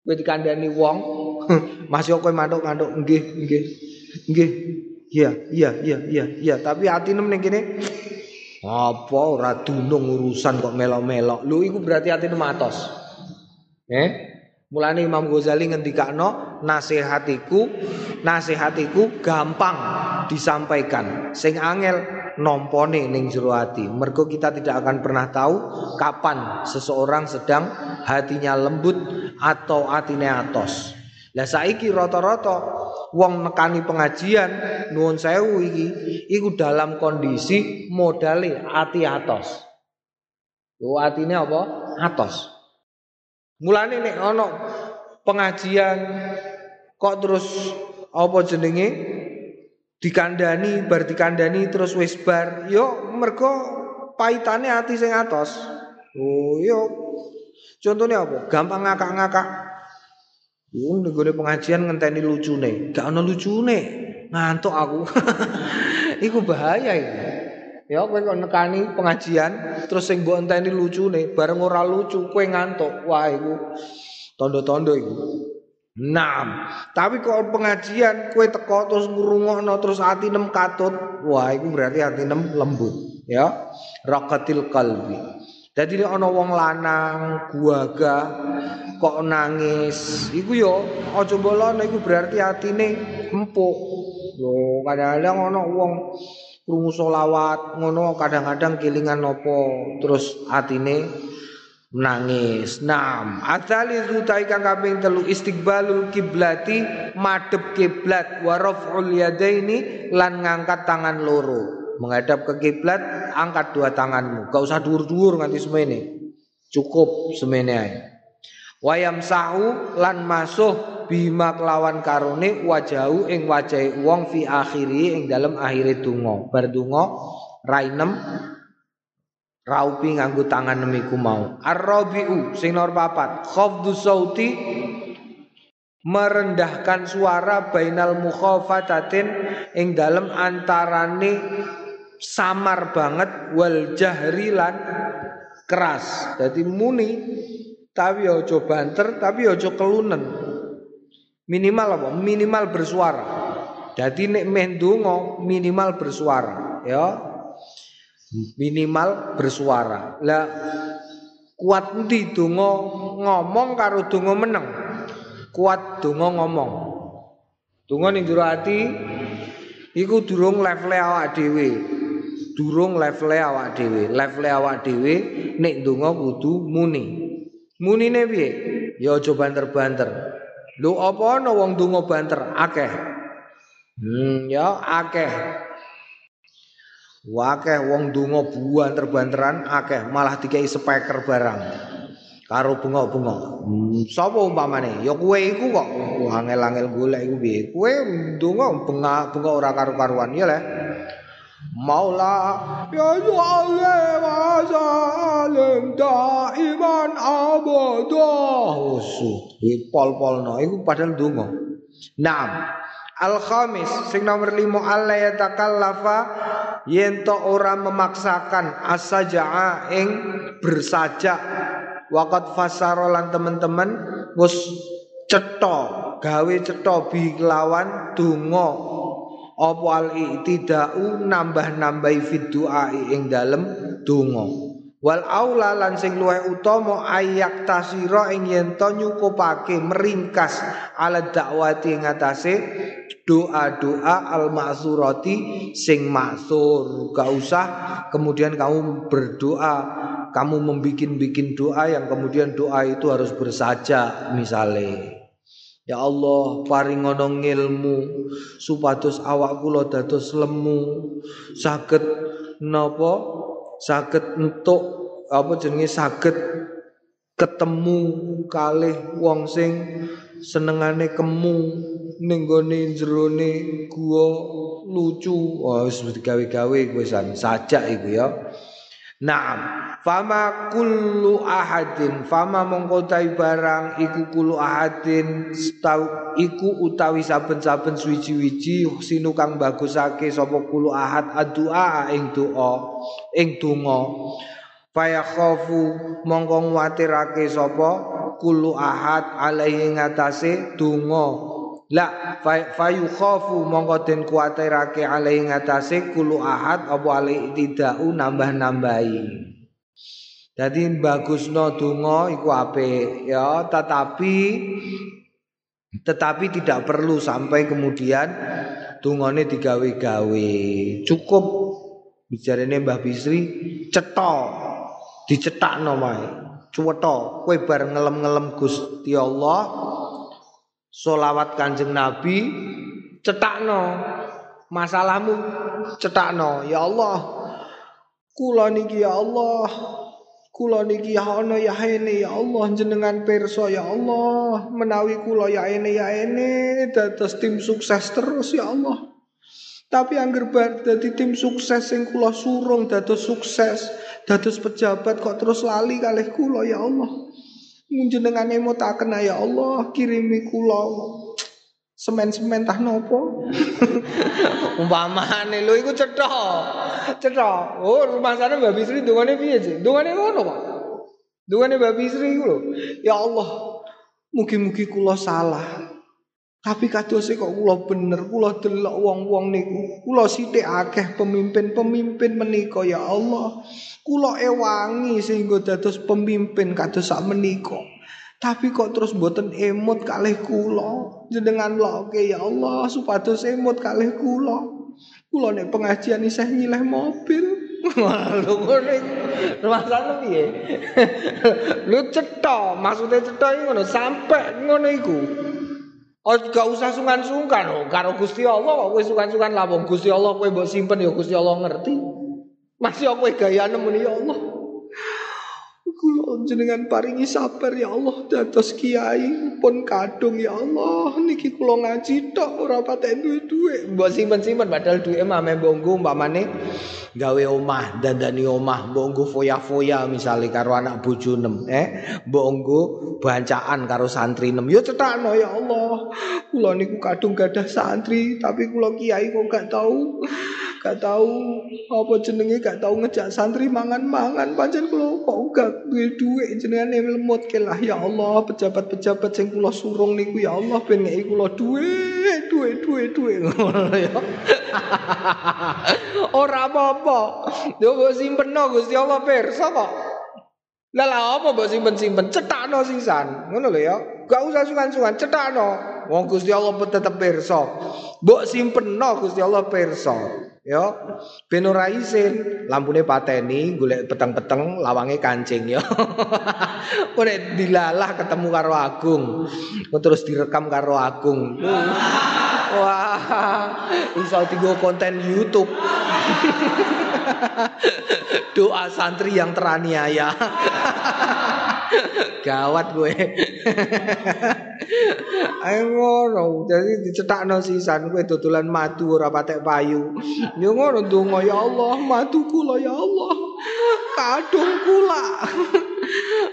Kowe dikandani wong, <laughs> masih kowe mantuk-mantuk nggih, nggih. Nggih. Iya, iya, iya, iya, iya, tapi hati nem ning kene apa ora dunung urusan kok melok-melok. Lu iku berarti atine matos. Eh? Mulane Imam Ghazali ngendikakno nasihatiku nasihatiku gampang disampaikan. Sing angel nompone ning jero ati. Mergo kita tidak akan pernah tahu kapan seseorang sedang hatinya lembut atau atine atos. Lah saiki rata-rata wong nekani pengajian nuwun sewu iki iku dalam kondisi modale ati atos. Yo atine apa? Atos. Mulane nek ana pengajian kok terus apa jenenge dikandani bar dikandani terus wis bar yo mergo paitane ati sing atos. Oh yo contohnya apa? Gampang ngakak-ngakak Wong ning pengajian ngenteni lucune, gak ana lucune. Ngantuk aku. <laughs> iku bahaya iki. Ya kowe kok nekani pengajian terus sing mbok enteni lucune, bareng ora lucu kowe ngantuk. Wah iku tondo-tondo iku. Nam, tapi kok pengajian kue teko terus ngurungokno terus hati nem katut, wah itu berarti hati nem lembut, ya. Rakatil kalbi. Jadi ini ana wong lanang guaga kok nangis, iku yo aja mbolono iku berarti atine empuk. Lho, kadang-kadang ana wong krungu selawat ngono kadang-kadang kelingan nopo terus atine nangis. Naam, asali zutai kang kaping telu istiqbalul kiblati madhep kiblat wa yadaini lan ngangkat tangan loro menghadap ke kiblat, angkat dua tanganmu. Gak usah dur-dur nganti semene. Cukup semene ae. Wayam sahu lan masuh bima kelawan karone wajahu ing wajahe wong fi akhiri ing dalam akhire donga. Bar donga rainem raupi nganggo tangan nemiku mau. Ar-rabiu sing nomor papat, khafdu sauti merendahkan suara bainal mukhafatatin ing dalam antarane samar banget wal jahrilan keras. Jadi muni tapi ojo banter tapi ojo kelunen. Minimal apa? Minimal bersuara. Jadi nek mendungo minimal bersuara, ya. Minimal bersuara. Lah kuat ndi donga ngomong karo donga meneng. Kuat donga ngomong. Donga ning jero iku durung level awak dhewe durung level awak dhewe level awak dhewe nek ndonga kudu muni munine piye ya aja banter-banter lho apa ana wong ndonga banter akeh hmm ya akeh Wakeh wong donga banter-banteran akeh malah dikai speaker barang. karo bunga-bunga. Hmm, sapa umpamane? Ya kowe iku kok angel-angel golek iku piye? Kowe ndonga bunga ora karo-karuan ya le. Ya Allah wa salim daiman abada. Usu, pol-polno iku padahal ndonga. Naam. Al khamis sing nomor 5 Allah ya takallafa yen to ora memaksakan asaja'a ing bersajak Wakat fasaro lan temen-temen wis cetha gawe cetha bi kelawan donga apa al i'tidau? Nambah-nambahi fid ing dalem donga. Wal aula lan sing luwih utama ayak tasira ing yen to nyukupake meringkas ala dakwati ngatasé doa-doa al ma'surati sing maksur gak usah kemudian kamu berdoa kamu membikin-bikin doa yang kemudian doa itu harus bersaja misalnya Ya Allah paringono ilmu supados awak kula dados lemu. Saged napa? Saged entuk apa jenenge? Saged ketemu kalih wong sing senengane kemu ning gone jerone gua lucu. Wis oh, gawe-gawe kuwi sajak iku ya Naam, fama kullu ahadin, fama mongko barang iku kullu ahadin stau iku utawi saben-saben suwiji-wiji sinu kang bagusake sapa kullu ahad adua ing doa ing donga. Faya khofu mongko nguatirake sapa kullu ahad alaihi ngatasé donga La fayu khafu mongko den kuatirake alai ngatasé kulu ahad apa alai tidau nambah-nambahi. Jadi bagusno donga iku apik ya, tetapi tetapi tidak perlu sampai kemudian dungane digawe-gawe. Cukup bicarane Mbah Bisri cetok dicetakno wae. Cuwetho kowe bar ngelem-ngelem Gusti Allah solawat kanjeng Nabi cetakno. Masalahmu cetakno. Ya Allah kula niki ya Allah. Kula niki ya ana ya ene ya Allah jenengan perso ya Allah. Menawi kula ya ene ya ene dados tim sukses terus ya Allah. Tapi angger bar dadi tim sukses sing kula surung dados sukses. Dados pejabat kok terus lali kalih kula ya Allah Munjenengan emotaken ya Allah kirimi kula. Semen-semen tah nopo? <laughs> Umpamane lho iku cetha. Cetha. Oh rumah sana Mbak Bisri dungane piye sih dungane ngono kok dungane Mbak Bisri iku lho. Ya Allah mugi-mugi kula salah tapi kadose kok kula bener kula delok wong-wong niku kula sithik akeh pemimpin-pemimpin menika ya Allah Kula ewangi sehingga dados pemimpin kados sak menika. Tapi kok terus mboten emot kalih kula. Jenengan loke ya Allah supados emot kalih kula. Kula nek pengajian isih nyileh mobil. Lho ngene rasane piye? <laughs> Lu cetha, maksude cetha iki ngono sampe ngono iku. Oh gak usah sungkan-sungkan oh, karo Gusti Allah kok kowe sungkan-sungkan lah Gusti Allah kowe mbok simpen ya Gusti Allah ngerti. Masih aku gaya nemen ya Allah. Kula jenengan paringi sabar ya Allah dados kiai pun kadung ya Allah niki kula ngaji tok ora patek duwe-duwe. Mbok simpen-simpen padahal duwe mah mbonggo umpamane gawe omah dandani omah mbonggo foya-foya misale karo anak bojo nem eh? Mbonggo bancaan karo santri nem. Ya cetakno ya Allah. Kula niku kadung gadah santri tapi kula kiai kok gak tahu gak tahu apa jenenge gak tahu ngejak santri mangan-mangan. Pancen kula kok gak duwe dhuwit jenengane lemot kelah ya Allah pejabat-pejabat sing kula surung niku ya Allah ben ngeki kula dhuwit dhuwit dhuwit dhuwit ya. <laughs> Ora apa-apa. Yo mbok simpenno Gusti Allah pirsa kok. Lah lah apa mbok simpen-simpen? Cetakno sisan ngono lho ya. Gak usah sungan-sungan cetakno wong Gusti Allah tetep pirsa. Mbok simpenno Gusti Allah pirsa Yo, ben ora isin, lampune pateni, golek peteng-peteng, lawange kancing yo. <laughs> Ora dilalah ketemu karo Agung. Terus direkam karo Agung. <laughs> Wah, iso tigo konten YouTube. <laughs> Doa santri yang teraniaya. Gawat gue. Ayo ngono, jadi dicetakno sisan kowe dodolan madu ora patek payu. Yo ngono donga ya Allah, madu kula ya Allah. Kadung kula.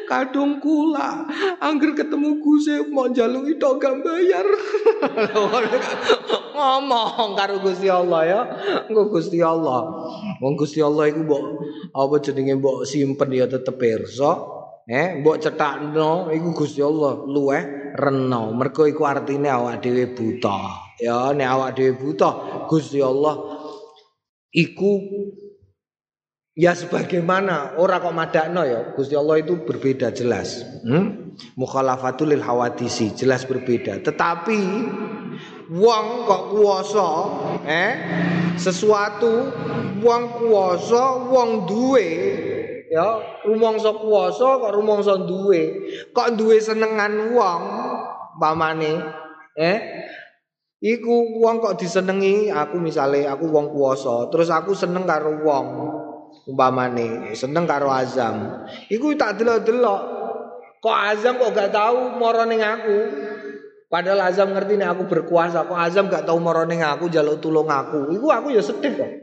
Kadung kula. Angger ketemu Gusti mau njaluk itu gak bayar. Ngomong karo Gusti Allah ya. Engko Gusti Allah. Wong Gusti Allah iku mbok apa jenenge mbok simpen ya tetep pirsa. Eh, mbok cetakno iku Gusti Allah luweh rena. Mergo iku artine awak dhewe buta. Ya, nek awak dhewe buta, Gusti Allah iku ya sebagaimana ora kok madakno ya. Gusti Allah itu berbeda jelas. Hmm? Mukhalafatul lil hawadisi jelas berbeda. Tetapi wong kok kuwasa eh sesuatu wong kuwasa wong duwe ya rumangsa kuwasa kok rumangsa duwe. Kok duwe senengan wong pamane eh? Iku wong kok disenengi aku misale aku wong kuwasa terus aku seneng karo wong umpamane seneng karo azam. Iku tak delok-delok. Kok azam kok gak tahu moro ning aku? Padahal azam ngerti nek aku berkuasa kok azam gak tahu moro ning aku jaluk tulung aku? Iku aku ya sedih kok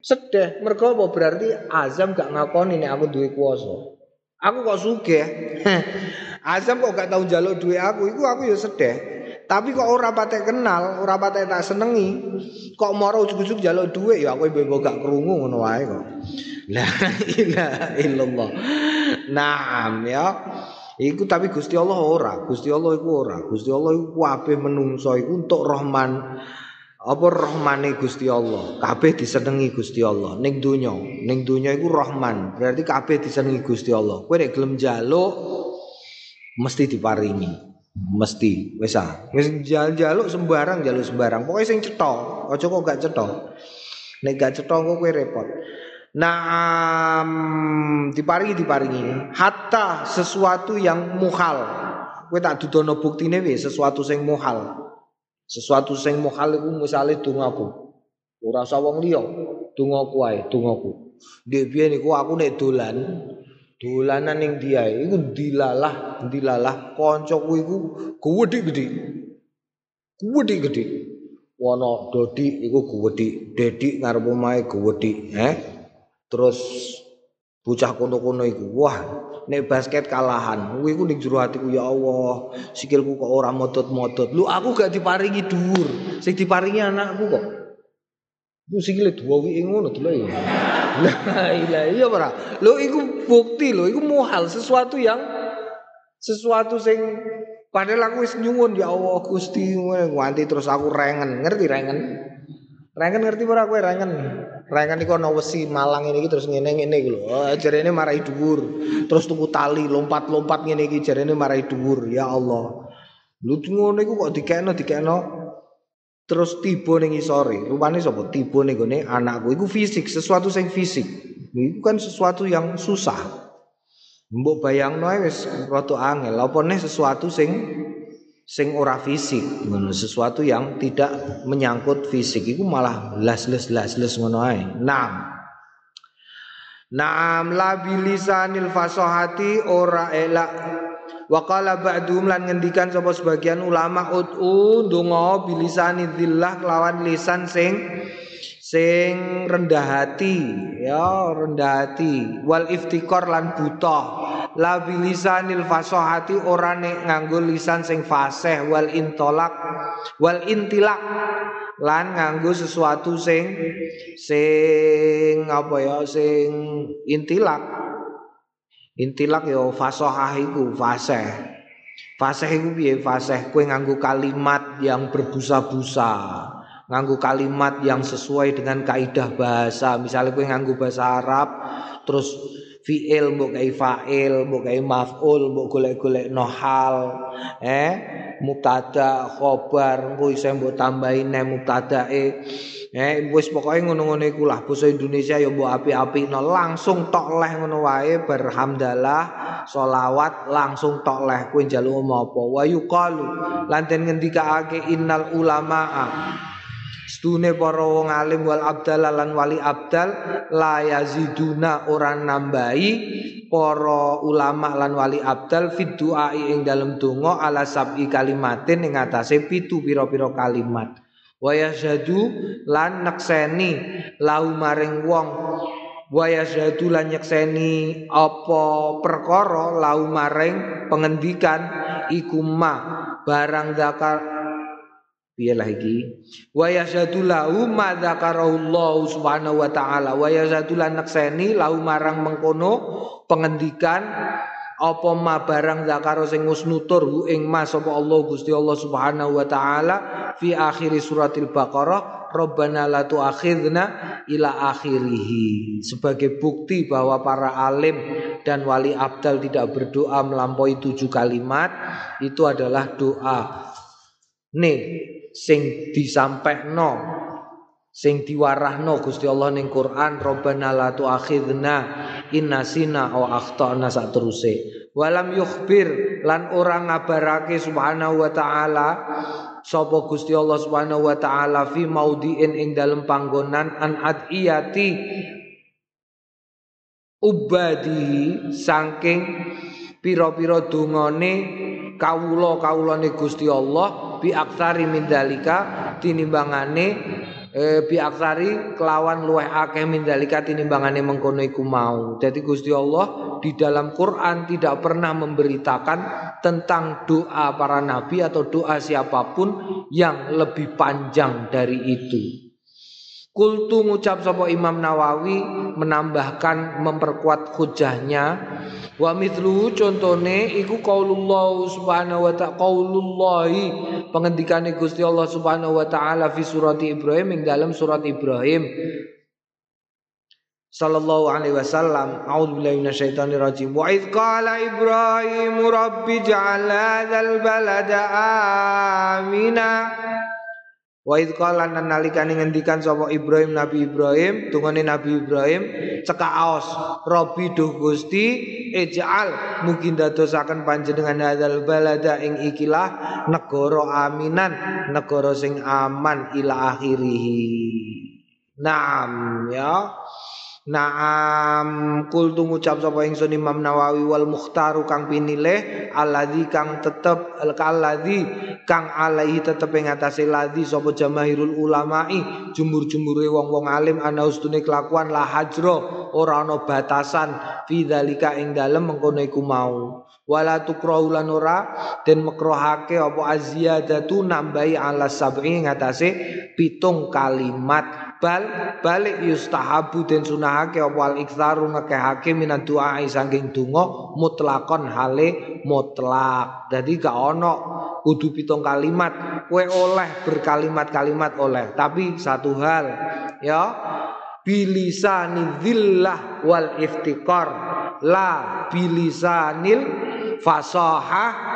Sedih, mergo apa berarti Azam gak ngakoni nek aku duwe kuasa. Aku kok sugih. <laughs> Azam kok gak tau njaluk duwe aku, iku aku ya sedih. Tapi kok ora patek kenal, ora patek tak senengi. Kok moro ujug-ujug njaluk duwe ya aku mbok gak krungu ngono wae kok. La <laughs> ilaha illallah. Naam ya. Iku tapi Gusti Allah ora, Gusti Allah iku ora. Gusti Allah iku kabeh menungso iku untuk rahman apa rahmane Gusti Allah? Kabeh disenengi Gusti Allah. Ning donya ning donya iku rahman. Berarti kabeh disenengi Gusti Allah. Kowe nek gelem njaluk mesti diparingi. Mesti wis ah. Wis njaluk sembarang njaluk sembarang. Pokoke sing cetha aja kok gak cetha. Nek gak cetha kok kowe repot. Nah, diparingi diparingi. Hatta sesuatu yang muhal. Kowe tak dudono buktine wis sesuatu sing muhal. Sesuatu sing mukhal iku misale dongaku. Ora usah wong liya, dongaku ae, dongaku. Ndek biyen niku aku nek dolan, dolanan ning dia iku dilalah, dilalah kancaku iku gede-gede. Gede-gede. Wono Dodi iku gede, Dedik ngarep omahe gede, eh. Terus bocah kono-kono iku, wah nek basket kalahan kuwi ku ning jero atiku ya Allah sikilku kok ora modot-modot. Lu aku gak diparingi dhuwur. Sing diparingi anakku kok. Lu sikile dua wi ngono delok ya la <laughs> ilaha iya ora. Lu iku bukti lho iku muhal sesuatu yang sesuatu sing padahal aku wis nyuwun ya Allah Gusti nganti terus aku rengen. Ngerti rengen rengen ngerti ora kowe rengen Rengan iku ana wesi Malang ini terus ngene ngene iki lho. Oh, jarene marai dhuwur. Terus tuku tali lompat-lompat ngene iki jarene marai dhuwur. Ya Allah. Lu ngono iku kok dikekno dikekno terus tiba ning isore. Rupane sapa? Tiba ning gone anakku iku fisik, sesuatu sing fisik. Iku kan sesuatu yang susah. Mbok bayangno wis rada angel. Apa nih sesuatu sing sing ora fisik. Ngono sesuatu yang tidak menyangkut fisik. Itu malah las-les las-les ngono ae. Naam. Naam la bilisanil fasahati ora elak. Wa qala ba'dhum lan ngendikan sapa sebagian ulama ud'u ndonga bilisani dzillah kelawan lisan sing sing rendah hati. Ya rendah hati. Wal iftikor lan buta la bilisanil fasahati ora nek nganggo lisan sing fasih wal intolak wal intilak. Lan nganggo sesuatu sing sing apa ya sing intilak. Intilak ya fasahah iku fasih. Fasih iku piye? Fasih kowe nganggo kalimat yang berbusa-busa. Nganggo kalimat yang sesuai dengan kaidah bahasa. Misalnya kowe nganggo bahasa Arab terus fiil mbok gawe fa'il mbok gawe maf'ul mbok golek-golek no hal eh? Mubtada khobar engko iso mbok tambahi ne mubtadae. Eh wis pokoke ngono-ngono iku lah basa Indonesia ya mbok api-api no langsung tok leh ngono wae berhamdalah solawat langsung tok leh kowe njaluk apa? Wa yuqalu lan den ngendikake innal ulamaa Stune para wong alim wal abdal lan wali abdal la yaziduna ora nambahi para ulama lan wali abdal fid duai ing dalem donga ala sab'i kalimatin ing atase pitu pira-pira kalimat. Wa yashhadu lan nekseni lau maring wong wa yashhadu lan nyekseni apa perkara lau maring pengendikan iku ma barang zakar piye lah iki wa yashadu lahu ma dzakarallahu subhanahu wa taala. Wa yashadu lan nakseni lahu marang mengkono pengendikan apa ma barang zakaro sing nutur hu ing ma sapa Allah Gusti Allah Subhanahu wa taala fi akhir suratil Baqarah Rabbana la tu'akhidna ila akhirih sebagai bukti bahwa para alim dan wali abdal tidak berdoa melampaui tujuh kalimat itu adalah doa. Nih sing disampaikno sing diwarahno Gusti Allah ning Quran Rabbana la tu'akhidna innasina aw akhtana sak teruse walam yukhbir lan ora ngabarake subhanahu wa taala sapa Gusti Allah subhanahu wa taala fi maudhi'in ing dalem panggonan an adiyati ubadi saking pira-pira dungane kawula-kawulane Gusti Allah bi aksari min dalika tinimbangane e, bi aksari kelawan luweh akeh min dalika tinimbangane mengkono iku mau. Jadi Gusti Allah di dalam Quran tidak pernah memberitakan tentang doa para nabi atau doa siapa pun yang lebih panjang dari itu. Kultu ngucap sapa Imam Nawawi menambahkan memperkuat hujahnya. Wa mithlu contone iku qaulullah subhanahu wa ta'ala qaulullahi pengendikane Gusti Allah subhanahu wa ta'ala fi surat Ibrahim ing dalam surat Ibrahim. Sallallahu alaihi wasallam a'udzu billahi minasyaitonir rajim wa id qala ibrahim rabbi ja'al hadzal balada amina Wa id qala nalikane ngendikan sapa Ibrahim Nabi Ibrahim tungane Nabi Ibrahim cekak aos Robi duh Gusti ij'al mungkin dadosaken panjenengan hadzal balada ing ikilah negara aminan negara sing aman ila akhirih. Naam ya Naam kul tu ngucap sapa ingsun Imam Nawawi wal Mukhtaru kang pinilih alladzi kang tetep alladzi kang alaihi tetep ing atase ladzi sapa jamaahirul ulama'i jumur-jumure wong-wong alim ana ustune kelakuan la hajro ora ana batasan fi dzalika ing dalem mengkono iku mau. Wala tukrahu lan ora den makrohake apa aziyadatu nambahi ala sab'i ngatasé pitung kalimat bal balik yustahabu den sunahake apa al iktsaru ngekehake minat doa saking donga mutlakon hale mutlak. Dadi gak ono kudu pitung kalimat. Kowe oleh berkalimat-kalimat oleh. Tapi satu hal ya bilisani dzillah wal iftikar la bilisanil fasahah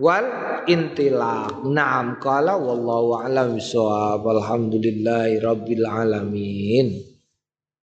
wal intilaq. Naam qala wallahu a'lam bissawab. Alhamdulillahi rabbil alamin.